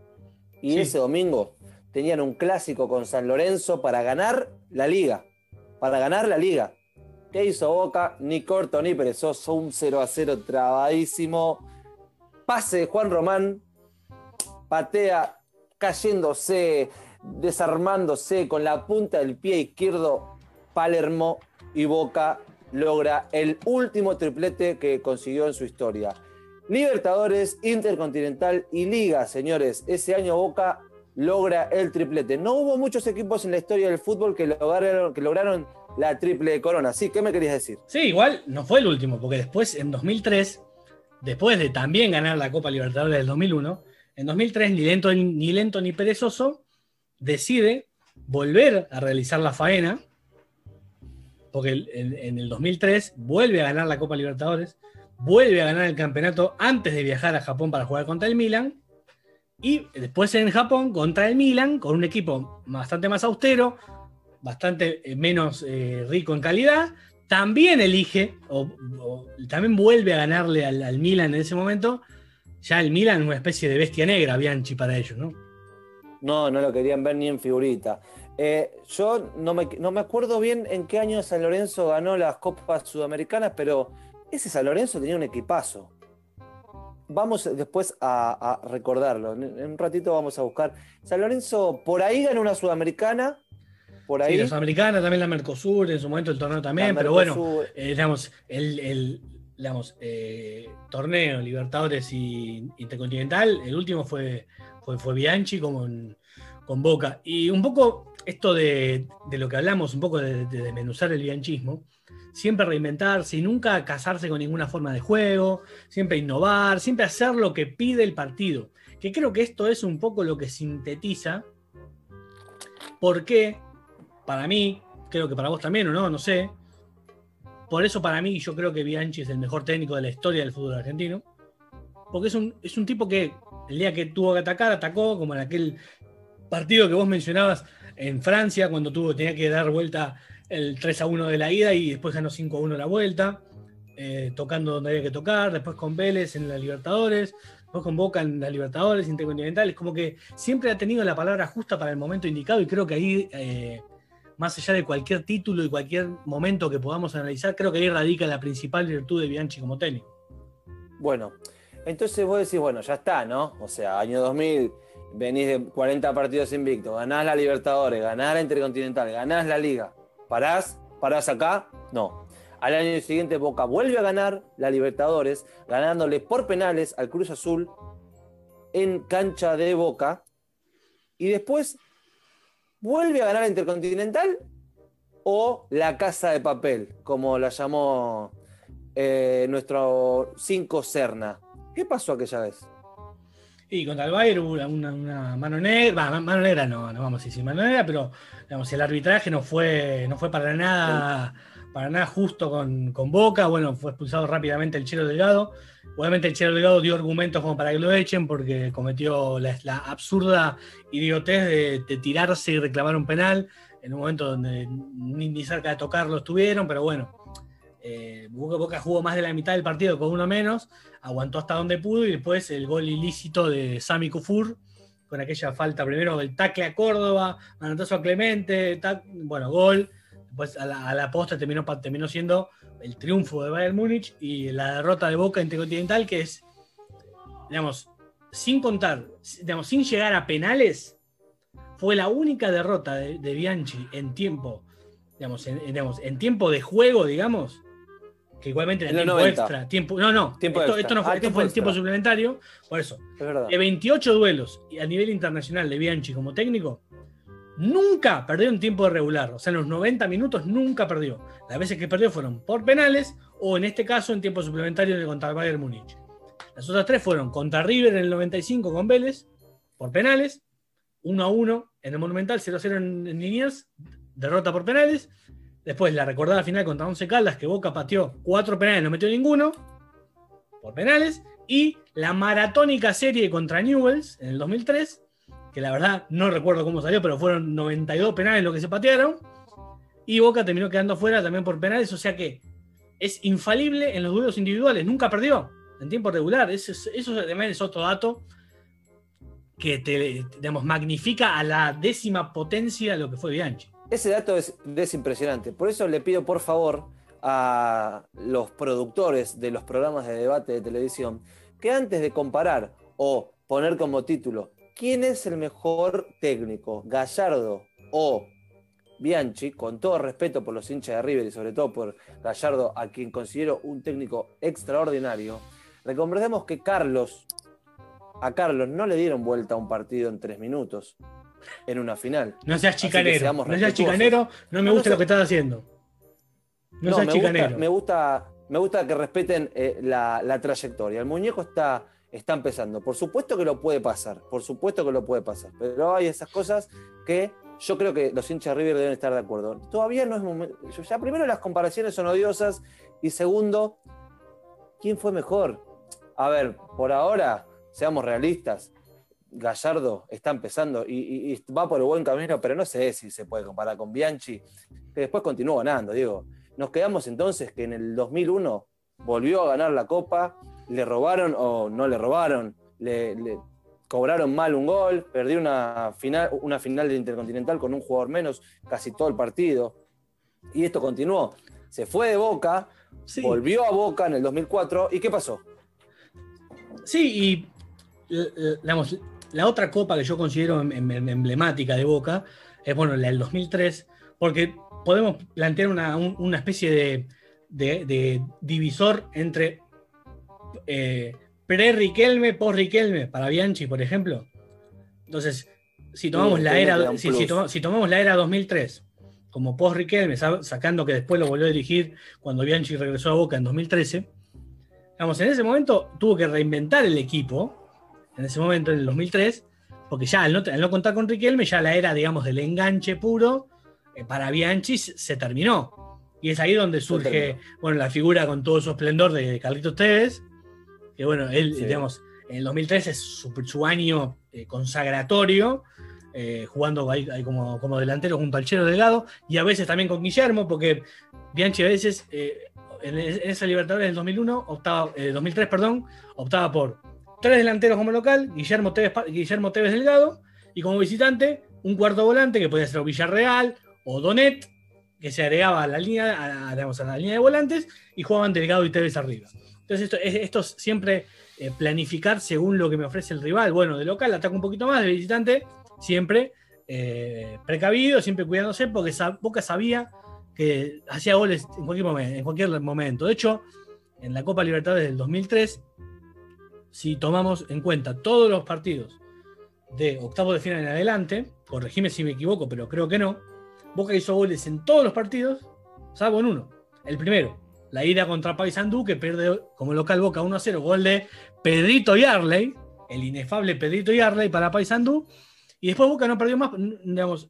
Speaker 3: Y
Speaker 4: Sí.
Speaker 3: ese domingo tenían un clásico con San Lorenzo para ganar la liga. Para ganar la liga. ¿Qué hizo Boca? Ni corto ni perezoso, un 0 a 0 trabadísimo. Pase de Juan Román, patea cayéndose, desarmándose con la punta del pie izquierdo. Palermo y Boca logra el último triplete que consiguió en su historia. Libertadores, Intercontinental y Liga, señores. Ese año Boca logra el triplete. No hubo muchos equipos en la historia del fútbol que lograron, la triple corona. Sí, ¿qué me querías decir?
Speaker 4: Sí, igual no fue el último, porque después, en 2003, después de también ganar la Copa Libertadores del 2001, en 2003, ni lento ni, lento, ni perezoso, decide volver a realizar la faena, porque en, el 2003 vuelve a ganar la Copa Libertadores, vuelve a ganar el campeonato antes de viajar a Japón para jugar contra el Milan, y después en Japón contra el Milan, con un equipo bastante más austero, bastante eh, menos eh, rico en calidad, también elige, o, también vuelve a ganarle al, al, Milan en ese momento. Ya el Milan es una especie de bestia negra, Bianchi, para ellos, ¿no?
Speaker 3: No, no lo querían ver ni en figurita. Eh, yo no me, no me, acuerdo bien en qué año San Lorenzo ganó las Copas Sudamericanas, pero ese San Lorenzo tenía un equipazo. Vamos después a, a recordarlo. En, en un ratito vamos a buscar. San Lorenzo por ahí ganó una Sudamericana, por ahí.
Speaker 4: Sí, la Sudamericana, también la Mercosur, en su momento el torneo también, pero bueno, eh, digamos, el, el digamos, eh, torneo Libertadores y Intercontinental, el último fue, fue Bianchi con, con Boca. Y un poco esto de, de lo que hablamos, un poco de, de desmenuzar el bianchismo, siempre reinventarse y nunca casarse con ninguna forma de juego, siempre innovar, siempre hacer lo que pide el partido. Que creo que esto es un poco lo que sintetiza por qué para mí, creo que para vos también, o no, no sé. Por eso para mí yo creo que Bianchi es el mejor técnico de la historia del fútbol argentino. Porque es un, es un tipo que El día que tuvo que atacar, atacó, como en aquel partido que vos mencionabas en Francia, cuando tuvo, tenía que dar vuelta el 3 a 1 de la ida y después ganó 5 a 1 la vuelta, eh, tocando donde había que tocar, después con Vélez en la Libertadores, después con Boca en la Libertadores Intercontinentales, como que siempre ha tenido la palabra justa para el momento indicado y creo que ahí, eh, más allá de cualquier título y cualquier momento que podamos analizar, creo que ahí radica la principal virtud de Bianchi como técnico.
Speaker 3: Bueno, entonces vos decís, bueno, ya está, ¿no? O sea, año 2000, venís de 40 partidos invictos, ganás la Libertadores, ganás la Intercontinental, ganás la Liga. ¿Parás? ¿Parás acá? No. Al año siguiente Boca vuelve a ganar la Libertadores, ganándole por penales al Cruz Azul en cancha de Boca. Y después vuelve a ganar la Intercontinental o la Casa de Papel, como la llamó eh, nuestro 5 Serna. ¿Qué pasó aquella vez?
Speaker 4: Y contra el Bayern hubo una, mano negra, mano negra no, no vamos a decir mano negra, pero digamos, el arbitraje no fue, no fue para nada, para nada justo con, con Boca. Bueno, fue expulsado rápidamente el Chelo Delgado. Obviamente el Chelo Delgado dio argumentos como para que lo echen porque cometió la, absurda idiotez de, de tirarse y reclamar un penal en un momento donde ni, ni cerca de tocarlo estuvieron, pero bueno, eh, Boca, Boca jugó más de la mitad del partido con uno menos, aguantó hasta donde pudo y después el gol ilícito de Sami Kufur, con aquella falta primero el tacle a Córdoba, manotazo a Clemente, bueno, gol. Después a la, a posta terminó, terminó siendo el triunfo de Bayern Múnich y la derrota de Boca Intercontinental, que es, digamos, sin contar, digamos, sin llegar a penales, fue la única derrota de, Bianchi en tiempo, digamos, en tiempo de juego, digamos, que igualmente era tiempo
Speaker 3: 90.
Speaker 4: extra, tiempo, no, no,
Speaker 3: Tiempo
Speaker 4: esto, esto no fue,
Speaker 3: Ah,
Speaker 4: esto
Speaker 3: tiempo
Speaker 4: fue
Speaker 3: extra.
Speaker 4: tiempo suplementario, por eso,
Speaker 3: Es
Speaker 4: de 28 duelos a nivel internacional de Bianchi como técnico, nunca perdió en tiempo de regular. O sea, en los 90 minutos nunca perdió. Las veces que perdió fueron por penales o en este caso en tiempo suplementario de contra el Bayern Múnich. Las otras tres fueron contra River en el 95 con Vélez, por penales, 1 a 1 en el Monumental, 0 a 0 en, en Liniers, derrota por penales. Después la recordada final contra Once Caldas, que Boca pateó cuatro penales, no metió ninguno, por penales. Y la maratónica serie contra Newells en el 2003, que la verdad no recuerdo cómo salió, pero fueron 92 penales lo que se patearon. Y Boca terminó quedando fuera también por penales, o sea que es infalible en los duelos individuales, nunca perdió en tiempo regular. Eso, es- eso también es otro dato que te, digamos, magnifica a la décima potencia lo que fue Bianchi.
Speaker 3: Ese dato es, es impresionante. Por eso le pido, por favor, a los productores de los programas de debate de televisión que antes de comparar o poner como título quién es el mejor técnico, Gallardo o Bianchi, con todo respeto por los hinchas de River y sobre todo por Gallardo, a quien considero un técnico extraordinario, recordemos que Carlos, a Carlos no le dieron vuelta a un partido en tres minutos en una final.
Speaker 4: No seas chicanero. No seas chicanero, no me
Speaker 3: No, no
Speaker 4: gusta lo que estás haciendo. No,
Speaker 3: No,
Speaker 4: seas
Speaker 3: me
Speaker 4: chicanero.
Speaker 3: gusta, me gusta, me gusta que respeten eh, la, la trayectoria. El muñeco está, está empezando. Por supuesto que lo puede pasar, por supuesto que lo puede pasar. Pero hay esas cosas que yo creo que los hinchas River deben estar de acuerdo. Todavía no es momento. Ya primero las comparaciones son odiosas y segundo, ¿quién fue mejor? A ver, por ahora, seamos realistas. Gallardo está empezando y, va por el buen camino, pero no sé si se puede comparar con Bianchi, que después continuó ganando, digo. Nos quedamos entonces que en el 2001 volvió a ganar la Copa, le robaron o no le robaron, le, le cobraron mal un gol, perdió una final, una final de Intercontinental con un jugador menos casi todo el partido. Y esto continuó. Se fue de Boca,
Speaker 4: Sí.
Speaker 3: volvió a Boca en el 2004. ¿Y qué pasó?
Speaker 4: Sí, y l- l- digamos, la otra copa que yo considero em- em- emblemática de Boca es bueno, la del 2003, porque podemos plantear una, un- una especie de, de- de divisor entre eh, pre-Riquelme, post-Riquelme, para Bianchi, por ejemplo. Entonces, si tomamos,
Speaker 3: Sí,
Speaker 4: la era, si, tomamos la era 2003 como post-Riquelme, sa- sacando que después lo volvió a dirigir cuando Bianchi regresó a Boca en 2013, Digamos, en ese momento tuvo que reinventar el equipo, en ese momento, en el 2003, porque ya al no, al no contar con Riquelme, ya la era, digamos, del enganche puro, eh, para Bianchi se, terminó. Y es ahí donde surge, bueno, la figura con todo su esplendor de, Carlitos Tevez, que bueno, él,
Speaker 3: Sí.
Speaker 4: digamos, En el 2003 es su, su año eh, consagratorio, eh, jugando ahí, ahí como, como delantero junto al Chelo Delgado y a veces también con Guillermo, porque Bianchi a veces eh, en, esa Libertadores del 2001, optaba, eh, 2003, perdón, optaba por tres delanteros como local, Guillermo Tevez, Guillermo Tevez Delgado, y como visitante, un cuarto volante que podía ser Villarreal o Donet, que se agregaba a la línea, a, a- la línea de volantes, y jugaban Delgado y Tevez arriba. Entonces, esto, es, esto es siempre eh, planificar según lo que me ofrece el rival. Bueno, de local ataca un poquito más, de visitante, siempre eh, precavido, siempre cuidándose, porque sa- Boca sabía que hacía goles en cualquier, momento, en cualquier momento. De hecho, en la Copa Libertadores del 2003, si tomamos en cuenta todos los partidos de octavos de final en adelante, corregime si me equivoco, pero creo que no, Boca hizo goles en todos los partidos, salvo en uno. El primero, la ida contra Paysandú, que pierde como local Boca 1 a 0, gol de Pedrito Yarley, el inefable Pedrito Yarley para Paysandú. Y después Boca no perdió más, digamos,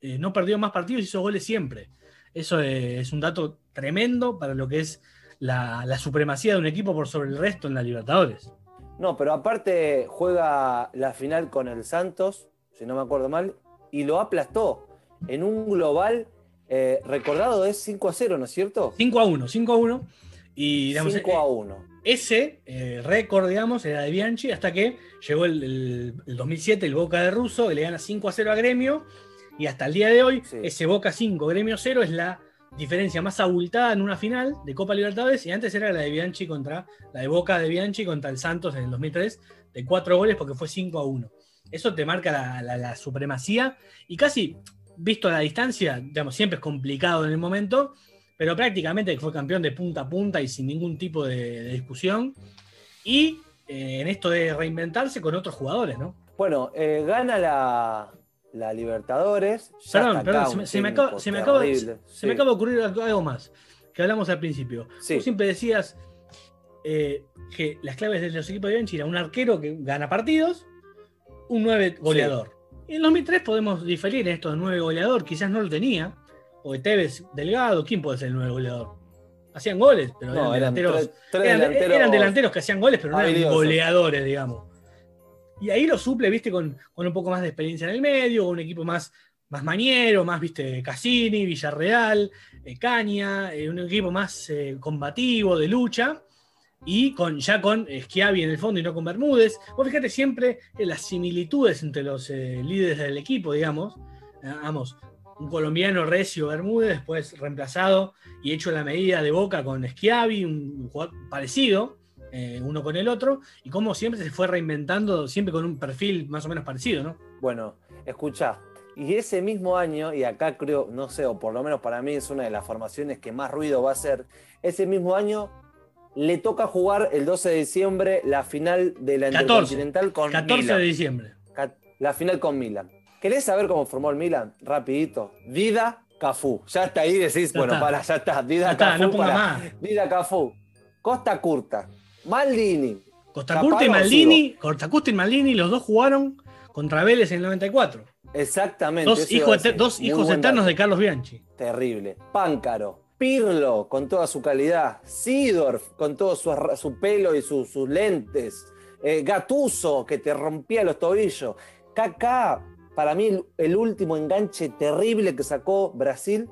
Speaker 4: eh, no perdió más partidos, hizo goles siempre. Eso es un dato tremendo para lo que es la, la supremacía de un equipo por sobre el resto en la Libertadores.
Speaker 3: No, pero aparte juega la final con el Santos, si no me acuerdo mal, y lo aplastó en un global eh, recordado es 5 a 0, ¿no es cierto?
Speaker 4: 5 a 1, 5 a 1. Y digamos,
Speaker 3: 5 a 1.
Speaker 4: ese eh, récord, digamos, era de Bianchi hasta que llegó el, el- el 2007, el Boca de Russo, que le gana 5 a 0 a Gremio. Y hasta el día de hoy,
Speaker 3: Sí.
Speaker 4: ese Boca 5, Gremio 0 es la diferencia más abultada en una final de Copa Libertadores. Y antes era la de Bianchi contra, la de Boca de Bianchi contra el Santos en el 2003, de 4 goles porque fue 5 a 1. Eso te marca la, supremacía y casi, visto a la distancia, digamos, siempre es complicado en el momento, pero prácticamente fue campeón de punta a punta y sin ningún tipo de, de discusión. Y eh, en esto de reinventarse con otros jugadores, ¿no?
Speaker 3: Bueno, eh, gana la, la Libertadores.
Speaker 4: Perdón, perdón, se, me- acaba, se, me acaba,
Speaker 3: terrible.
Speaker 4: se- se
Speaker 3: Sí.
Speaker 4: me acaba de ocurrir algo más, que hablamos al principio.
Speaker 3: Sí.
Speaker 4: Tú siempre decías eh, que las claves de los equipos de Bianchi era un arquero que gana partidos, un 9 goleador. Y en 2003 podemos diferir en esto de 9 goleador, quizás no lo tenía, o de Tevez Delgado, ¿quién puede ser el 9 goleador? Hacían goles, pero
Speaker 3: No,
Speaker 4: eran delanteros eran,
Speaker 3: delanteros.
Speaker 4: eran delanteros que hacían goles, pero no eran goleadores, digamos. Y ahí lo suple, viste, con, con un poco más de experiencia en el medio, un equipo más, más mañero, más, viste, Cassini, Villarreal, eh, Caña, eh, un equipo más eh, combativo, de lucha, y con, ya con Schiavi en el fondo y no con Bermúdez. Vos fíjate siempre las similitudes entre los líderes del equipo, digamos. Vamos, un colombiano Recio Bermúdez, después reemplazado y hecho la medida de Boca con Schiavi, un jugador parecido, eh, uno con el otro, y cómo siempre se fue reinventando, siempre con un perfil más o menos parecido, ¿no?
Speaker 3: Bueno, escucha. Y ese mismo año, y acá creo, no sé, o por lo menos para mí es una de las formaciones que más ruido va a hacer, ese mismo año le toca jugar el 12 de diciembre la final de la
Speaker 4: 14,
Speaker 3: Intercontinental con
Speaker 4: 14
Speaker 3: Milan.
Speaker 4: de diciembre.
Speaker 3: La final con Milan. ¿Querés saber cómo formó el Milan? Rapidito. Dida, Cafú. Ya está ahí, decís,
Speaker 4: Ya
Speaker 3: bueno,
Speaker 4: está.
Speaker 3: para, ya está. Dida,
Speaker 4: Ya está,
Speaker 3: Cafú,
Speaker 4: no ponga
Speaker 3: para.
Speaker 4: más.
Speaker 3: Dida, Cafú. Costa Curta. Maldini.
Speaker 4: Costa Curta y Maldini, y Maldini, los dos jugaron contra Vélez en el 94.
Speaker 3: Exactamente.
Speaker 4: Dos hijos, dos eternos de Carlos Bianchi.
Speaker 3: Terrible. Páncaro. Pirlo, con toda su calidad. Sidorf, con todo su, su pelo y su- sus lentes. Eh, Gatuso, que te rompía los tobillos. Kaká, para mí el, el último enganche terrible que sacó Brasil.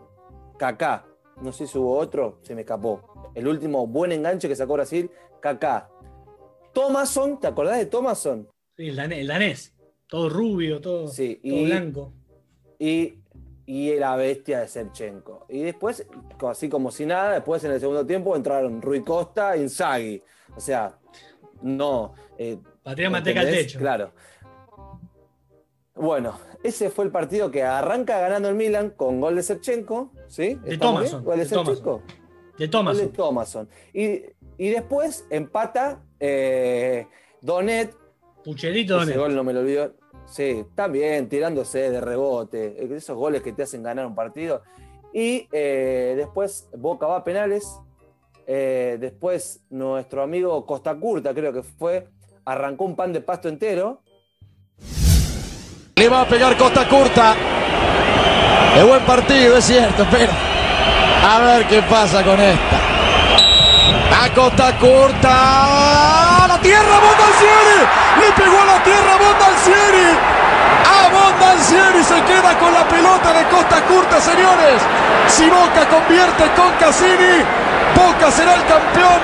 Speaker 3: Kaká. No sé si hubo otro, se me escapó. El último buen enganche que sacó Brasil, Kaká. Thomason, ¿te acordás de Thomason?
Speaker 4: Sí, el, danés, el danés. Todo rubio, todo,
Speaker 3: Sí,
Speaker 4: todo
Speaker 3: y-
Speaker 4: blanco.
Speaker 3: y, y la bestia de Shevchenko. Y después, así como si nada, después en el segundo tiempo entraron Rui Costa e Inzaghi. O sea, no. eh,
Speaker 4: Patria manteca al techo.
Speaker 3: Claro. Bueno, ese fue el partido que arranca ganando el Milan con gol de Shevchenko. ¿Sí?
Speaker 4: De
Speaker 3: ¿Estamos
Speaker 4: Thomason?
Speaker 3: ¿Gol de
Speaker 4: de Thomason.
Speaker 3: Shevchenko?
Speaker 4: De
Speaker 3: Gol
Speaker 4: Thomas.
Speaker 3: de Thomason. Y, y después empata eh, Donet
Speaker 4: Pucherito
Speaker 3: ese
Speaker 4: Donet.
Speaker 3: gol no me lo olvido. Sí, también tirándose de rebote, esos goles que te hacen ganar un partido. Y eh, después Boca va a penales. Eh, después nuestro amigo Costa Curta, creo que fue, arrancó un pan de pasto entero.
Speaker 8: Le va a pegar Costa Curta. Es buen partido, es cierto, pero a ver qué pasa con esta. A cota corta. ¡A la tierra, Bondancieri! Le pegó a la tierra, Bondancieri. A Bondancieri se queda con la pelota de Costa Curta, señores. Si Boca convierte con Cassini, Boca será el campeón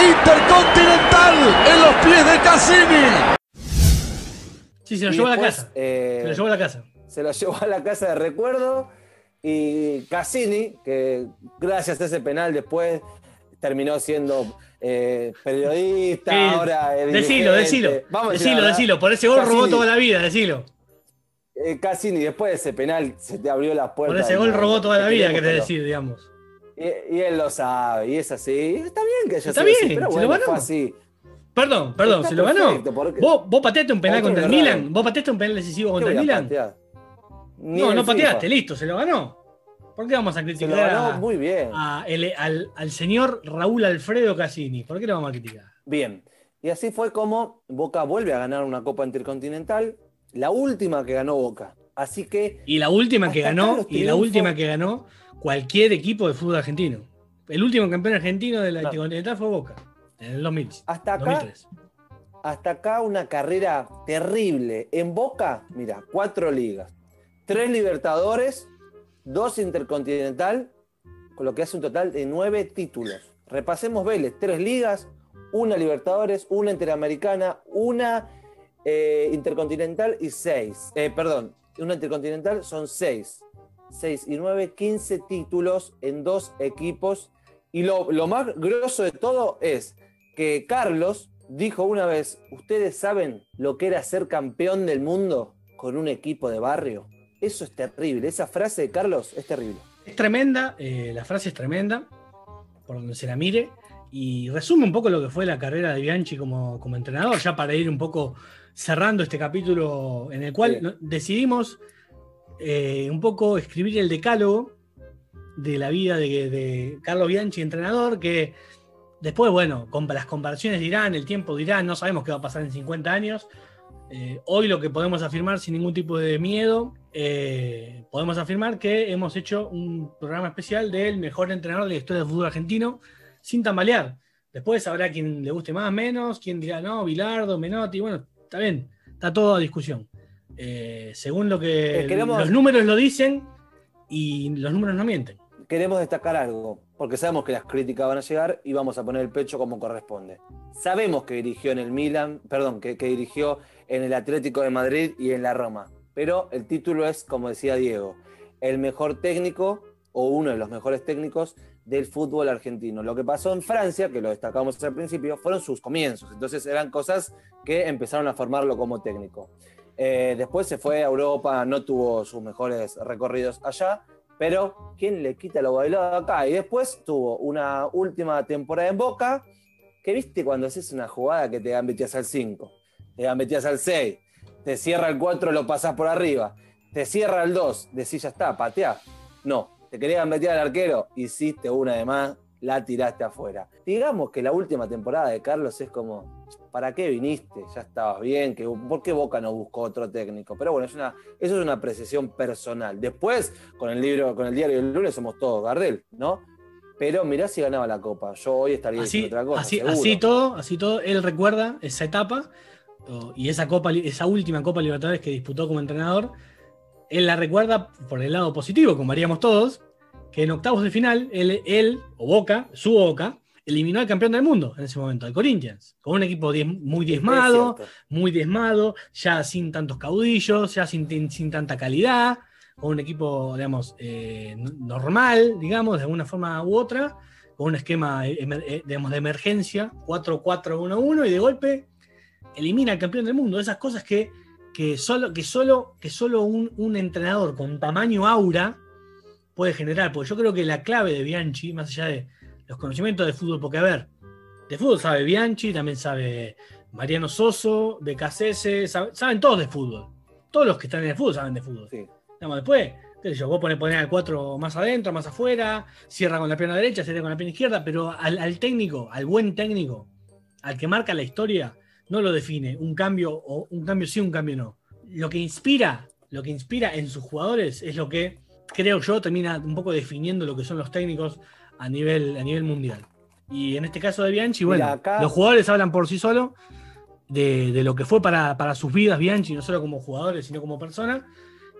Speaker 8: intercontinental en los pies de Cassini.
Speaker 4: Sí, se lo
Speaker 3: eh,
Speaker 4: llevó a la casa. Se lo a la casa.
Speaker 3: Se lo llevó a la casa de recuerdo. Y Cassini, que gracias a ese penal después terminó siendo eh, periodista, ahora
Speaker 4: decilo, decilo.
Speaker 3: Vamos
Speaker 4: Decilo, decilo. Por ese gol robó toda la vida, decilo.
Speaker 3: eh, Cassini, después de ese penal se te abrió la puerta.
Speaker 4: Por ese gol robó toda la vida, querés decir, digamos.
Speaker 3: Y, y él lo sabe, y es así. Está bien que haya
Speaker 4: Está
Speaker 3: así,
Speaker 4: bien,
Speaker 3: pero
Speaker 4: se lo ganó.
Speaker 3: fue así.
Speaker 4: Perdón, perdón,
Speaker 3: Está
Speaker 4: se lo ganó.
Speaker 3: perfecto,
Speaker 4: ¿Vos, vos pateaste un penal
Speaker 3: ¿Por qué
Speaker 4: contra el Milan? ¿Vos pateaste un penal decisivo
Speaker 3: ¿Qué
Speaker 4: contra el Milan?
Speaker 3: patear?
Speaker 4: No, no pateaste,
Speaker 3: FIFA.
Speaker 4: listo, se lo ganó. ¿Por qué vamos a criticar a-
Speaker 3: muy bien.
Speaker 4: a el- al, al señor Raúl Alfredo Cassini? ¿Por qué lo vamos a criticar?
Speaker 3: Bien. Y así fue como Boca vuelve a ganar una Copa Intercontinental, la última que ganó Boca. Así que
Speaker 4: Y la última que ganó, y la última que ganó cualquier equipo de fútbol argentino. El último campeón argentino de la. Intercontinental fue Boca, en el 2000.
Speaker 3: hasta acá,
Speaker 4: 2003.
Speaker 3: hasta acá una carrera terrible. En Boca, mira, cuatro ligas, tres Libertadores, dos Intercontinental, con lo que hace un total de nueve títulos. Repasemos Vélez, tres ligas, una Libertadores, una Interamericana, una eh, Intercontinental y seis. Eh, perdón, una Intercontinental son seis. Seis y nueve, quince títulos en dos equipos. Y lo, lo más grosso de todo es que Carlos dijo una vez, ¿ustedes saben lo que era ser campeón del mundo con un equipo de barrio? Eso es terrible. Esa frase de Carlos es terrible.
Speaker 4: Es tremenda, eh, la frase es tremenda, por donde se la mire, y resume un poco lo que fue la carrera de Bianchi como, como entrenador, ya para ir un poco cerrando este capítulo en el cual
Speaker 3: Sí.
Speaker 4: decidimos eh, un poco escribir el decálogo de la vida de, de Carlos Bianchi, entrenador, que después, bueno, con las comparaciones dirán, el tiempo dirá, no sabemos qué va a pasar en 50 años. Eh, hoy lo que podemos afirmar sin ningún tipo de miedo, eh, podemos afirmar que hemos hecho un programa especial del mejor entrenador de la historia del fútbol argentino, sin tambalear. Después habrá quien le guste más, menos, quien dirá, no, Bilardo, Menotti, bueno, está bien, está todo a discusión. Eh, según lo que
Speaker 3: queremos-
Speaker 4: los números lo dicen y los números no mienten.
Speaker 3: Queremos destacar algo, porque sabemos que las críticas van a llegar y vamos a poner el pecho como corresponde. Sabemos que dirigió en el Milan, perdón, que, dirigió en el Atlético de Madrid y en la Roma, pero el título es, como decía Diego, el mejor técnico o uno de los mejores técnicos del fútbol argentino. Lo que pasó en Francia, que lo destacamos al principio, fueron sus comienzos. Entonces eran cosas que empezaron a formarlo como técnico. Eh, después se fue a Europa, no tuvo sus mejores recorridos allá, pero ¿quién le quita lo bailado acá? Y después tuvo una última temporada en Boca, que viste cuando haces una jugada que te gambeteas al 5, te gambeteas al 6, te cierra el 4, lo pasás por arriba, te cierra el 2, decís ya está, pateá. No, te querías gambetear al arquero, hiciste una de más, la tiraste afuera. Digamos que la última temporada de Carlos es como, ¿para qué viniste? Ya estabas bien, que, ¿por qué Boca no buscó otro técnico? Pero bueno, es una, eso es una apreciación personal. Después, con el libro, con el diario del lunes somos todos Gardel, ¿no? Pero mirá si ganaba la copa. Yo hoy estaría
Speaker 4: Así,
Speaker 3: diciendo otra cosa.
Speaker 4: así, así todo, así todo, él recuerda esa etapa y esa copa, esa última Copa Libertadores que disputó como entrenador. Él la recuerda por el lado positivo, como haríamos todos, que en octavos de final, él, él o Boca, su Boca, eliminó al campeón del mundo en ese momento, al Corinthians, con un equipo diez- muy diezmado, muy diezmado, ya sin tantos caudillos, ya sin, sin tanta calidad, con un equipo, digamos, eh, normal, digamos, de alguna forma u otra, con un esquema eh, eh, digamos, de emergencia, 4-4-1-1, y de golpe elimina al campeón del mundo. Esas cosas que, que solo, que solo, que solo un, un entrenador con tamaño aura puede generar. Porque yo creo que la clave de Bianchi, más allá de los conocimientos de fútbol, porque a ver, de fútbol sabe Bianchi, también sabe Mariano Soso, de Cassese, sabe- saben todos de fútbol. Todos los que están en el fútbol saben de fútbol.
Speaker 3: Sí.
Speaker 4: Digamos, después, qué sé yo, vos poner, poner al 4 más adentro, más afuera, cierra con la pierna derecha, cierra con la pierna izquierda, pero al, al técnico, al buen técnico, al que marca la historia, no lo define un cambio o un cambio sí, un cambio no. Lo que inspira, lo que inspira en sus jugadores es lo que creo yo termina un poco definiendo lo que son los técnicos a nivel, a nivel mundial. Y en este caso de Bianchi, bueno,
Speaker 3: acá-
Speaker 4: los jugadores hablan por sí solos de, de lo que fue para, para sus vidas Bianchi, no solo como jugadores, sino como persona.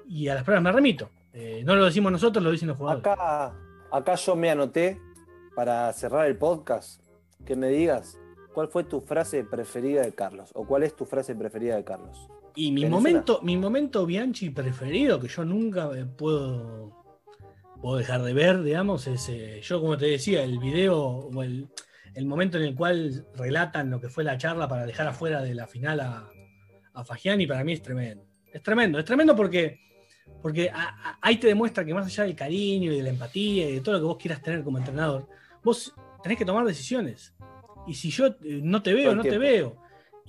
Speaker 4: y a las pruebas me remito. Eh, no lo decimos nosotros, lo dicen los jugadores.
Speaker 3: Acá, acá yo me anoté para cerrar el podcast que me digas cuál fue tu frase preferida de Carlos o cuál es tu frase preferida de Carlos.
Speaker 4: Y mi
Speaker 3: ¿Tenés
Speaker 4: momento, mi momento Bianchi preferido, que yo nunca puedo, puedo dejar de ver, digamos, es eh, yo como te decía, el video o el, el momento en el cual relatan lo que fue la charla para dejar afuera de la final a, a Fagiani, para mí es tremendo. Es tremendo, es tremendo porque, porque a- a- ahí te demuestra que más allá del cariño y de la empatía y de todo lo que vos quieras tener como entrenador, vos tenés que tomar decisiones. Y si yo eh, no te veo, no te veo.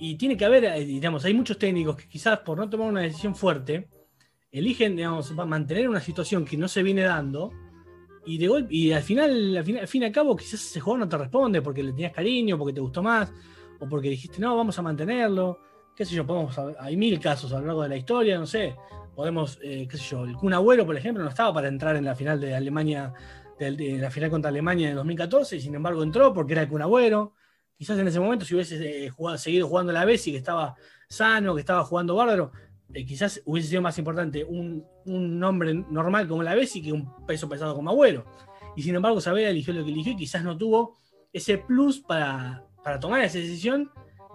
Speaker 4: Y tiene que haber, eh, digamos, hay muchos técnicos que quizás por no tomar una decisión fuerte, eligen, digamos, mantener una situación que no se viene dando. Y, de golpe, y al final, al final, al fin y al cabo, quizás ese jugador no te responde porque le tenías cariño, porque te gustó más, o porque dijiste, no, vamos a mantenerlo. Qué sé yo, podemos, hay mil casos a lo largo de la historia, no sé. Podemos, eh, qué sé yo, el Kun Agüero, por ejemplo, no estaba para entrar en la final de Alemania, de, la final contra Alemania en 2014, y sin embargo entró porque era el Kun Agüero. Quizás en ese momento, si hubiese eh, jugado- seguido jugando la Bessi, que estaba sano, que estaba jugando bárbaro, eh, quizás hubiese sido más importante un, un nombre normal como la Bessi que un peso pesado como Agüero. Y sin embargo, Sabela eligió lo que eligió y quizás no tuvo ese plus para, para tomar esa decisión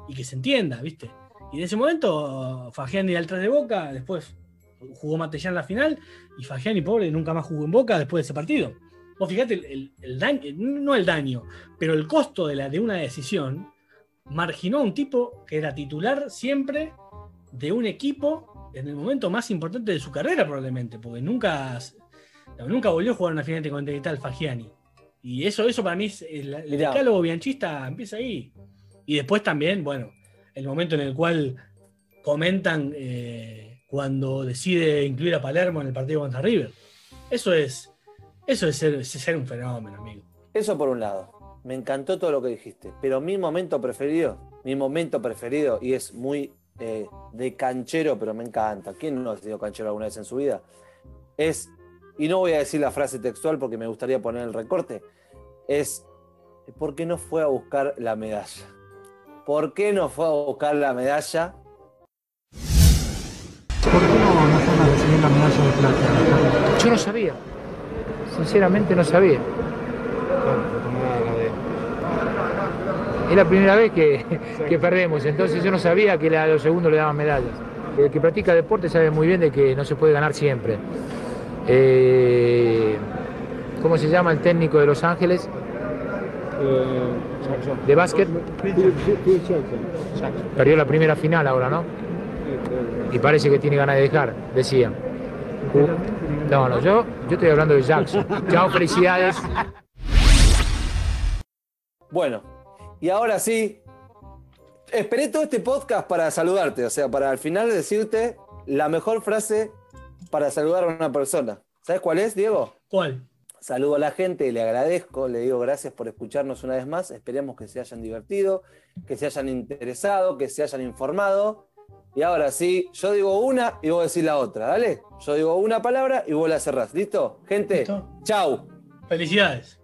Speaker 4: y que se entienda, ¿viste? Y en ese momento, Fagiani al 3 de Boca, después jugó Matellán la final, y Fagiani, pobre, nunca más jugó en Boca después de ese partido. Vos fíjate, el, el- el daño, no el daño, pero el costo de, la, de una decisión marginó a un tipo que era titular siempre de un equipo en el momento más importante de su carrera, probablemente, porque nunca, nunca volvió a jugar una final continental Fagiani. Y eso, eso para mí es el, decálogo bianchista empieza ahí. Y después también, bueno, el momento en el cual comentan eh, cuando decide incluir a Palermo en el partido contra River. Eso es, eso es ser, es ser un fenómeno, amigo.
Speaker 3: Eso por un lado. Me encantó todo lo que dijiste. Pero mi momento preferido, mi momento preferido, y es muy eh, de canchero, pero me encanta. ¿Quién no ha sido canchero alguna vez en su vida? Es, y no voy a decir la frase textual porque me gustaría poner el recorte, es, ¿por qué no fue a buscar la medalla? ¿Por qué no fue a buscar la medalla?
Speaker 1: ¿Por qué no, no fueron a recibir la medalla de plata?
Speaker 6: Yo no sabía. Sinceramente no sabía. Es la primera vez que, (laughs) que perdemos, entonces yo no sabía que a los segundos le daban medallas. El que practica deporte sabe muy bien de que no se puede ganar siempre. Eh, ¿Cómo se llama el técnico de Los Ángeles? ¿De básquet? Perdió la primera final ahora, ¿no? Y parece que tiene ganas de dejar, decía. No, no, yo, yo estoy hablando de Jackson. Chao, felicidades.
Speaker 3: Bueno, y ahora sí, esperé todo este podcast para saludarte, o sea, para al final decirte la mejor frase para saludar a una persona. ¿Sabes cuál es, Diego?
Speaker 4: ¿Cuál?
Speaker 3: Saludo a la gente, le agradezco, le digo gracias por escucharnos una vez más. Esperemos que se hayan divertido, que se hayan interesado, que se hayan informado. Y ahora sí, yo digo una y vos decís la otra, ¿dale? Yo digo una palabra y vos la cerrás. ¿Listo? Gente,
Speaker 4: Listo.
Speaker 3: chau.
Speaker 4: Felicidades.